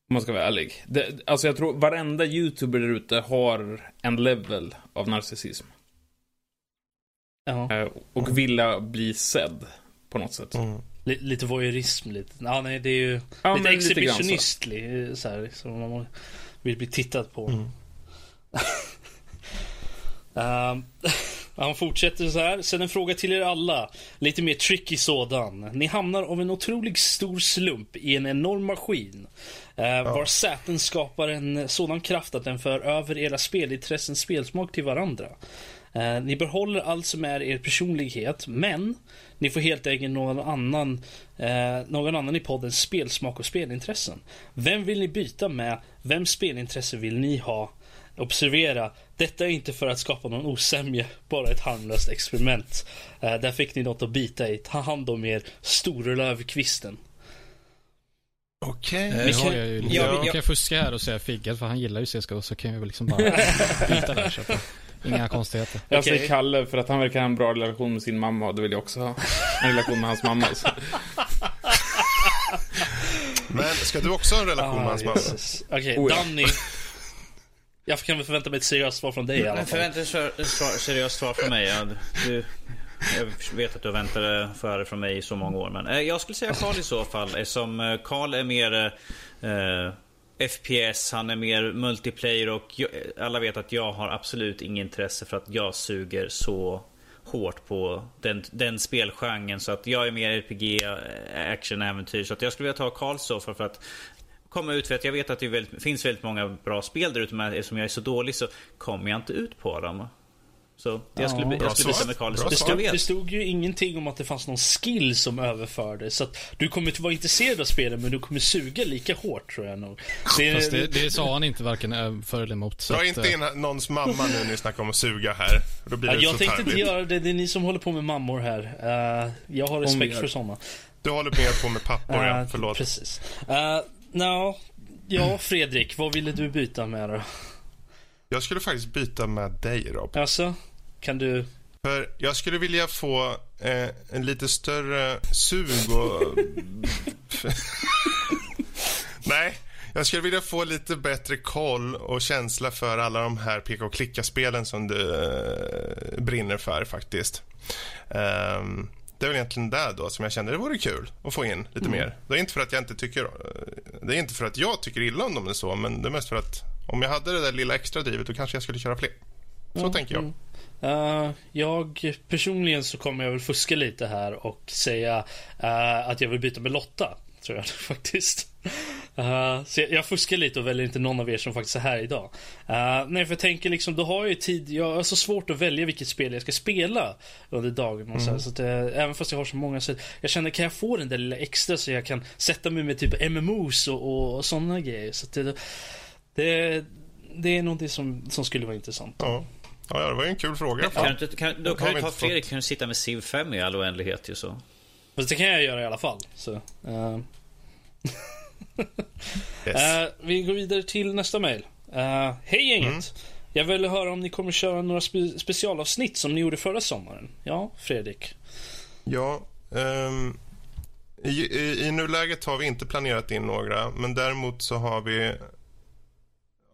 Om man ska vara ärlig. Det, alltså jag tror varenda youtuber där ute har en level av narcissism. ja, Eh, Och vilja bli sedd. På något sätt. Mm. Li- lite voyeurism lite. Ja, nej, det är ju Ja, lite lite grann så. exhibitionistlig så här, så man vill bli tittad på. Mm. Ehm, han fortsätter så här. Sen en fråga till er alla. Lite mer tricky sådan. Ni hamnar av en otroligt stor slump i en enorm maskin. Uh, Var säten skapar en sådan kraft att den för över era spelintressen spelsmak till varandra. Eh, ni behåller allt som är er personlighet, men ni får helt enkelt någon annan, eh, någon annan i podden spelsmak och spelintressen. Vem vill ni byta med? Vems spelintresse vill ni ha? Observera, detta är inte för att skapa någon osämja, bara ett harmlöst experiment. Eh, där fick ni något att bita i. Ta hand om er storlövkvisten. Okej. Har kan- jag ju ja, jag vi- kan fuska här och säga Figge, för han gillar ju CSGO, så kan vi väl liksom bara byta där. Inga konstigheter. Jag Okej. säger Kalle för att han verkar ha en bra relation med sin mamma och det vill jag också ha. En relation med hans mamma. Så. Men ska du också ha en relation med hans mamma? Ah, Jesus. Okej, Oh, ja. Danny. Jag kan väl förvänta mig ett seriöst svar från dig i alla Jag fall. förväntar mig ett svar- seriöst svar från mig. Ja, du, jag vet att du väntade för det från mig i så många år. Men eh, jag skulle säga Karl i så fall. Eftersom eh, Karl är mer eh, FPS, han är mer multiplayer och jag, alla vet att jag har absolut inget intresse för att jag suger så hårt på den, den spelgenren. Så att jag är mer RPG, action, äventyr. Så att jag skulle vilja ta Karlsson för, att komma ut för att jag vet att det väldigt, finns väldigt många bra spel där ute men eftersom jag är så dålig så kommer jag inte ut på dem. Så jag skulle, Ja. jag skulle byta med Karl. Bra så Det stod, det stod ju ingenting om att det fanns någon skill som överfördes. Så att du kommer inte vara intresserad av spelet men du kommer suga lika hårt tror jag nog. Det, Fast det, det sa han inte varken för eller emot. Dra inte eh, in någons mamma nu när ni snackar om att suga här. Då blir Ja, det jag så tänkte inte göra det, det är ni som håller på med mammor här. Eh, jag har respekt för sådana. Du håller mer på med pappor, ja. Eh, Förlåt. Precis. Uh, no, ja, Fredrik, vad ville du byta med då? Jag skulle faktiskt byta med dig, Rob. Alltså, kan du... För jag skulle vilja få eh, en lite större sug och... Nej, jag skulle vilja få lite bättre koll och känsla för alla de här peka och klicka-spelen som du eh, brinner för faktiskt. Ehm, det är väl egentligen där då som jag kände det vore kul att få in lite mer. Det är inte för att jag inte tycker... eh, Det är inte för att jag tycker illa om dem eller så, men det är mest för att om jag hade det där lilla extra drivet då kanske jag skulle köra fler. Så tänker jag. Eh, jag personligen så kommer jag väl fuska lite här och säga eh, att jag vill byta med Lotta. Tror jag faktiskt. Eh, så jag, jag fuskar lite och väljer inte någon av er som faktiskt är här idag. Uh, nej, för jag tänker liksom, då har jag ju tid. Jag har så svårt att välja vilket spel jag ska spela under dagen. Och så, här, så att, eh, även fast jag har så många så jag känner, kan jag få den där lilla extra så jag kan sätta mig med typ MMOs och, och, och sådana grejer. Så att det, det, är någonting som, som skulle vara intressant. Ja. Ja, ja, det var ju en kul fråga. Kan du inte, kan, då kan du ta Fredrik, kan du sitta med Civ 5 i all oändlighet ju så. Fast det kan jag göra i alla fall. Så, eh. Yes. Eh, vi går vidare till nästa mail. Uh, Hej gänget! Mm. Jag vill höra om ni kommer köra några spe- specialavsnitt som ni gjorde förra sommaren. Ja, Fredrik. Ja, ehm, i, i, i nuläget har vi inte planerat in några, men däremot så har vi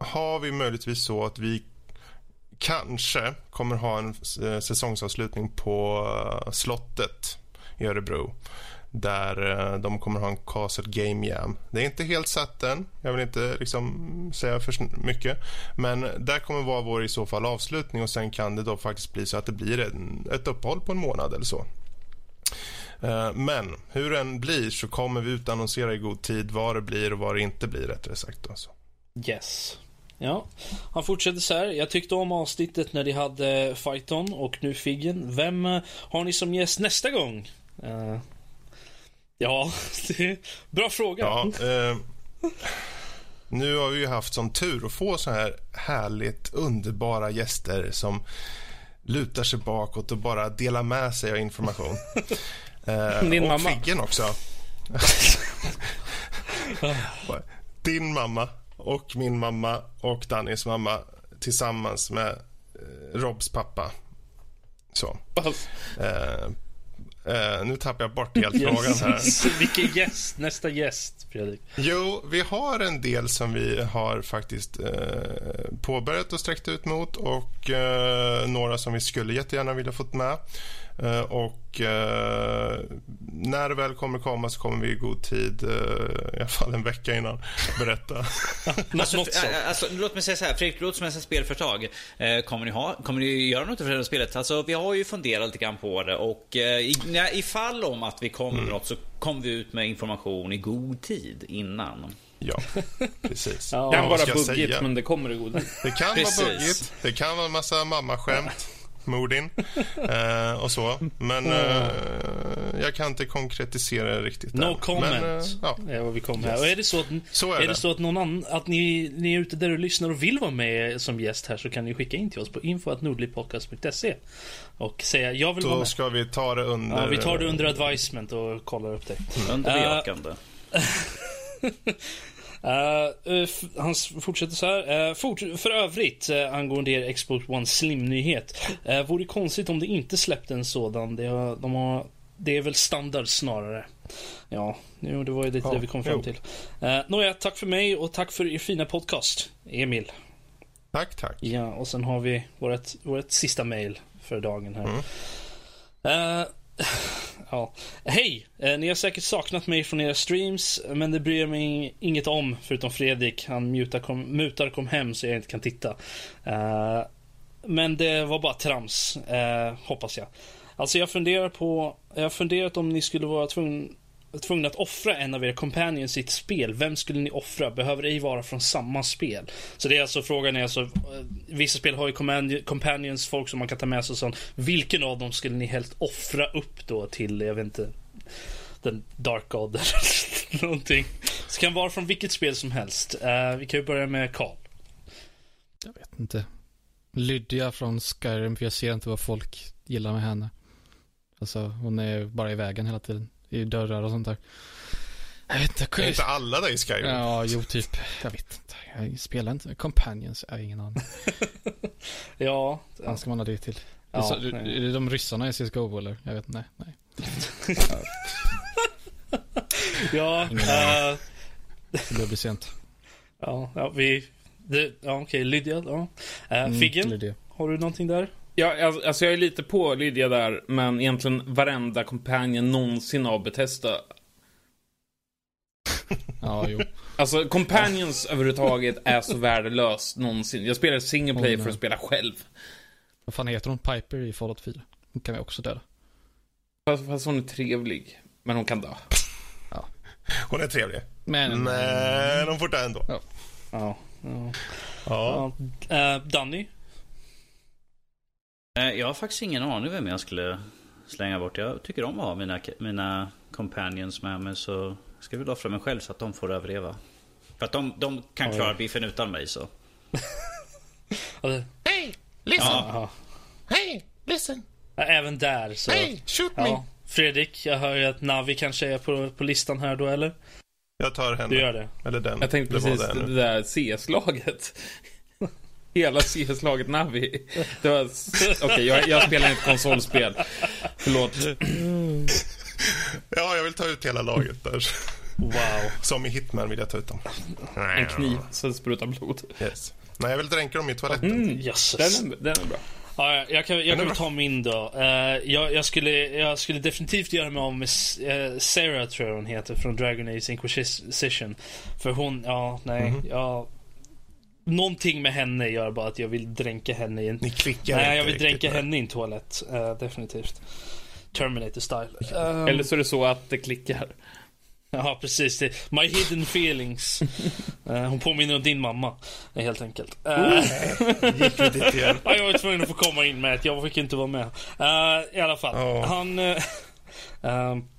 har vi möjligtvis så att vi kanske kommer ha en eh, säsongsavslutning på eh, slottet i Örebro. där eh, de kommer ha en Castle Game Jam. Det är inte helt satt än. Jag vill inte liksom säga för mycket. Men där kommer vara vår i så fall avslutning och sen kan det då faktiskt bli så att det blir en, ett uppehåll på en månad eller så. Men hur den blir så kommer vi utannonsera i god tid vad det blir och vad det inte blir rättare sagt. Alltså. Yes. Ja, han fortsätter så här. Jag tyckte om avsnittet när de hade Fighton och nu Figgen. Vem eh, har ni som gäst nästa gång? Uh, ja, bra fråga. Ja, uh, nu har vi ju haft sån tur att få så här härligt underbara gäster som lutar sig bakåt och bara delar med sig av information. Uh, Din och mamma. Figgen också. Din mamma och min mamma och Dannys mamma tillsammans med eh, Robs pappa. Så. Eh, eh, nu tappar jag bort helt frågan här. Vilken gäst? Nästa gäst, Fredrik. Jo, vi har en del som vi har faktiskt eh, påbörjat och sträckt ut mot och eh, några som vi skulle jättegärna vilja fått med. Eh, och eh, när det väl kommer komma så kommer vi i god tid, eh, i alla fall en vecka innan, berätta. Alltså, alltså, låt mig säga så här, Fredrik, låt som ett spelföretag. Kommer, ni ha, kommer ni göra något för det här spelet? Alltså, vi har ju funderat lite grann på det och i, ifall om att vi kommer med något så kommer vi ut med information i god tid innan. Ja, precis. Ja. Det kan vara buggigt, men det kommer i god tid. Det kan Precis. vara buggigt, det kan vara en massa mammaskämt, Modin eh, och så. Men eh, jag kan inte konkretisera det riktigt No än. comment. Men, eh, ja. är vad vi kommer här. Yes. Och är det så att, Så är är det. det så att någon annan, att ni, ni är ute där och lyssnar och vill vara med som gäst här så kan ni skicka in till oss på info.nordlivpodcast.se och säga jag vill vara Då med. ska vi ta det under... Ja, vi tar det under advisement och kollar upp det. Under bejakande. Uh, uh, f- han fortsätter så här. Uh, fort, för övrigt, uh, angående er Xbox One Slim-nyhet. Uh, vore konstigt om det inte släppte en sådan. Det, har, de har, det är väl standard snarare. Ja, jo, det var ju lite Ja, det vi kom fram jo. till. Uh, Nåja, tack för mig och tack för er fina podcast. Emil. Tack, tack. Ja, och sen har vi vårt, vårt sista mail för dagen här. Mm. Ja. Hej! Eh, ni har säkert saknat mig från era streams, men det bryr jag mig inget om, förutom Fredrik. Han mutar kom, mutar kom hem så jag inte kan titta. Eh, men det var bara trams, eh, hoppas jag. Alltså jag funderar på, jag har funderat om ni skulle vara tvungna tvungna att offra en av era companions i ett spel. Vem skulle ni offra? Behöver ej vara från samma spel. Så det är alltså frågan är alltså, eh, vissa spel har ju companions, folk som man kan ta med sig och sånt. Vilken av dem skulle ni helst offra upp då till, jag vet inte, den Dark God eller någonting. Så kan vara från vilket spel som helst. Uh, vi kan ju börja med Karl. Jag vet inte. Lydia från Skyrim, för jag ser inte vad folk gillar med henne. Alltså, hon är bara i vägen hela tiden. I dörrar och sånt där. Jag vet inte. Är inte alla där i Skyrim? Ja, jo, typ. Jag vet inte. Jag spelar inte. Companions, jag har ingen aning. Ja, Vad ska man ha det till? Ja, så, nej. är det de ryssarna i CSGO eller? Jag vet inte. Nej. nej. ja, eh, Det börjar bli sent. ja, ja, vi, det, ja okej, Lydia, ja. Eh, Mm, Figgen, Lydia. har du någonting där? Ja, alltså alltså, jag är lite på Lydia där, men egentligen varenda companion någonsin av Bethesda. Ja, jo. Alltså, companions överhuvudtaget är så värdelöst någonsin. Jag spelar single player Åh, för att spela själv. Vad fan heter hon? Piper i Fallout 4. Hon kan vi också döda. Fast, fast hon är trevlig. Men hon kan dö. Hon är trevlig. Men... Men hon får dö ändå. Ja. ja. Ja. ja. Eh, Danny? Eh, Jag har faktiskt ingen aning vem jag skulle slänga bort. Jag tycker om att ha mina, mina companions med mig så jag ska väl offra mig själv så att de får överleva. För att de, de kan Oj. klara biffen utan mig så. Det- Hey, listen! ja. Hey, listen! Även där så. Hey, shoot me! Ja. Fredrik, jag hör ju att Navi kanske är på, på listan här då, eller? Jag tar henne. Du gör det? Eller den. Jag tänkte Det precis det det, där CS-laget. Hela CS-laget Navi. Det var... Okej, jag, jag spelar inte konsolspel. Förlåt. Ja, jag vill ta ut hela laget där. Wow. Som i Hitman vill jag ta ut dem. En kniv, det sprutar blod. Yes. Nej, jag vill dränka dem i toaletten. Mm, Jösses. den, är, den är bra. Ja, jag kan, jag kan ta min då. Uh, jag, jag, skulle, jag skulle definitivt göra mig av med uh, Sarah, tror jag hon heter, från Dragon Age Inquisition. För hon, ja, nej, mm -hmm. jag... Någonting med henne gör bara att jag vill dränka henne i en... Ni klickar Nej, jag vill dränka henne i en toalett. Uh, definitivt. Terminator style. Um, Eller så är det så att det klickar. Ja, precis. Det. My hidden feelings. uh, hon påminner om din mamma, helt enkelt. Uh, Gick du dit igen? jag var tvungen att få komma in med att jag fick inte vara med. Uh, I alla fall. Oh. Han... Uh,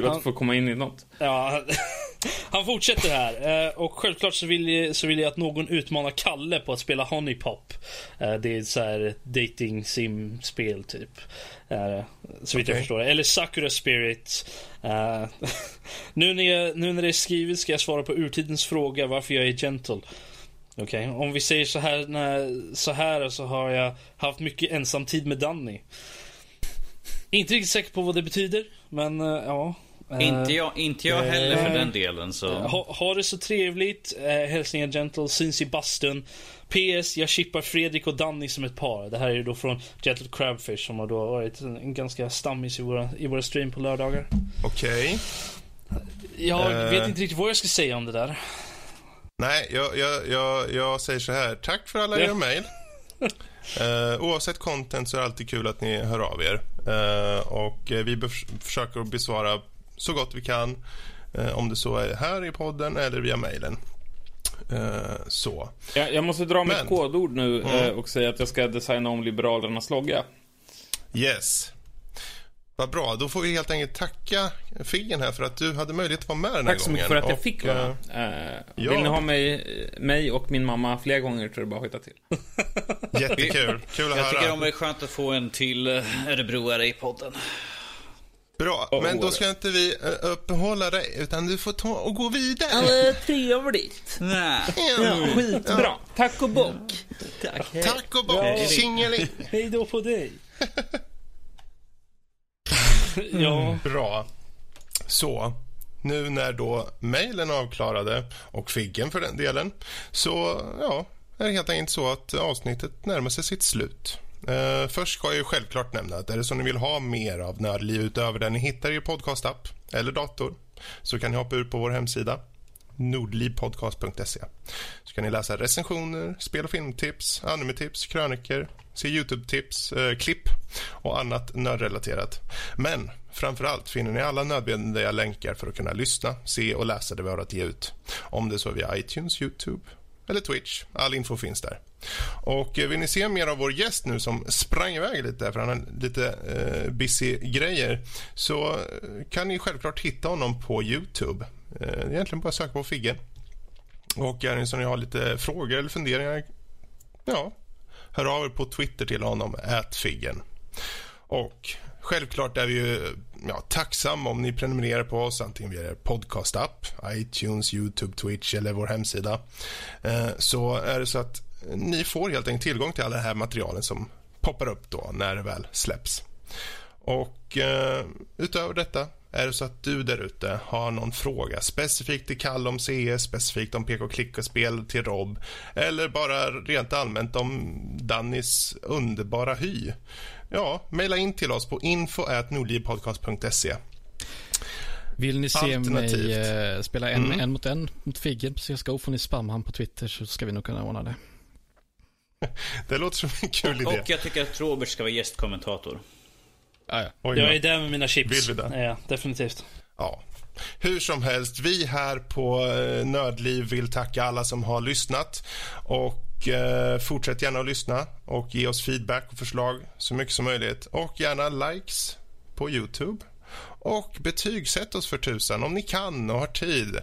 Kul att du får komma in i något. Ja, han fortsätter här. Och självklart så vill, jag, så vill jag att någon utmanar Kalle på att spela Honeypop. Det är så här dating sim-spel typ. Så vitt okay. jag förstår Eller Sakura Spirit. nu, när jag, nu när det är skrivet ska jag svara på urtidens fråga varför jag är gentle. Okej, okay. om vi säger så här, när, så här så har jag haft mycket ensamtid med Danny. Inte riktigt säker på vad det betyder, men ja. Inte jag, inte jag heller för den delen. Så. Ha, ha det så trevligt. Eh, hälsningar Gentle, syns i bastun. PS, jag chippar Fredrik och Danny som ett par. Det här är ju då från Gentle Crabfish som har då varit en ganska stammis i våra, i våra stream på lördagar. Okej. Okay. Jag uh... vet inte riktigt vad jag ska säga om det där. Nej, jag, jag, jag, jag säger så här. Tack för alla era mejl. Uh, oavsett content så är det alltid kul att ni hör av er. Uh, och vi försöker besvara så gott vi kan. Eh, om det så är här i podden eller via mejlen. Eh, så. Jag, jag måste dra mitt kodord nu mm. eh, och säga att jag ska designa om Liberalernas logga. Yes. Vad bra, då får vi helt enkelt tacka Figgen här för att du hade möjlighet att vara med den här. Tack så mycket för att jag fick vara uh, ja. Vill ni ha mig, mig och min mamma fler gånger tror jag bara att hitta till. Jättekul, kul att jag höra. Jag tycker det är skönt att få en till Örebroare i podden. Bra, oh, men då ska inte vi uppehålla dig, utan du får ta och gå vidare. Ja, trevligt. Nej. Ja, skitbra. Ja. Tack och bock. Tack, Tack och bock. Tjingeling. Hej då på dig. Mm. ja. Bra. Så, nu när då mejlen är avklarade, och Figgen för den delen, så ja, är det helt enkelt så att avsnittet närmar sig sitt slut. Uh, först ska jag ju självklart nämna att är det så ni vill ha mer av Nördliv utöver det ni hittar i er podcastapp eller dator så kan ni hoppa ut på vår hemsida nordlivpodcast.se så kan ni läsa recensioner, spel och filmtips, animetips, kröniker, se Youtube-tips, eh, klipp och annat nördrelaterat. Men framför allt finner ni alla nödvändiga länkar för att kunna lyssna, se och läsa det vi har att ge ut. Om det så är via iTunes, Youtube eller Twitch. All info finns där. Och eh, vill ni se mer av vår gäst nu som sprang iväg lite för han har lite eh, busy grejer så eh, kan ni självklart hitta honom på Youtube. Eh, egentligen bara söka på Figge. Och är ni ni har lite frågor eller funderingar ja, hör av er på Twitter till honom, Figgen. Och självklart är vi ju ja, tacksamma om ni prenumererar på oss antingen via er podcastapp, iTunes, Youtube, Twitch eller vår hemsida. Eh, så är det så att ni får helt enkelt tillgång till alla det här materialen som poppar upp då när det väl släpps. Och eh, utöver detta är det så att du där ute har någon fråga specifikt till Kalle om CS, specifikt om PK Klicka-spel till Rob eller bara rent allmänt om Dannys underbara hy. Ja, mejla in till oss på info.nordlivpodcast.se. Vill ni se mig eh, spela en, mm. en mot en mot Figge på CSGO får ni spamma han på Twitter så ska vi nog kunna ordna det. det låter som en kul idé. Och jag tycker att Robert ska vara gästkommentator. Ah, ja. Oj, jag är där med mina chips. Vill vi det? Ja, definitivt. Ja. Hur som helst, vi här på eh, Nördliv vill tacka alla som har lyssnat. Och eh, Fortsätt gärna att lyssna och ge oss feedback och förslag så mycket som möjligt. Och gärna likes på Youtube. Och betygsätt oss för tusan om ni kan och har tid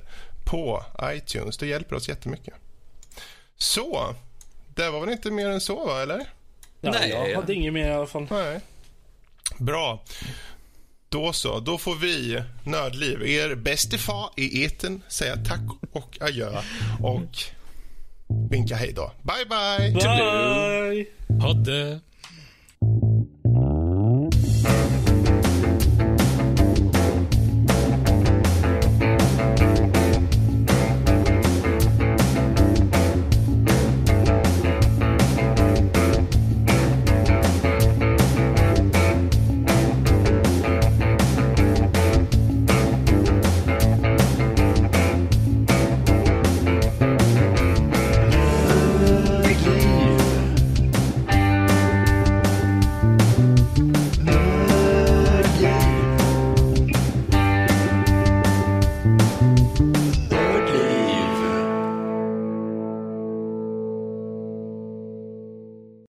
på iTunes. Det hjälper oss jättemycket. Så, det var väl inte mer än så, va? eller? Ja, Nej, jag hade inget mer i alla fall. Nej. Bra. Då så, då får vi, Nördliv, er bäste far i eten säga tack och adjö och vinka hej då. Bye, bye! Bye! Ha det!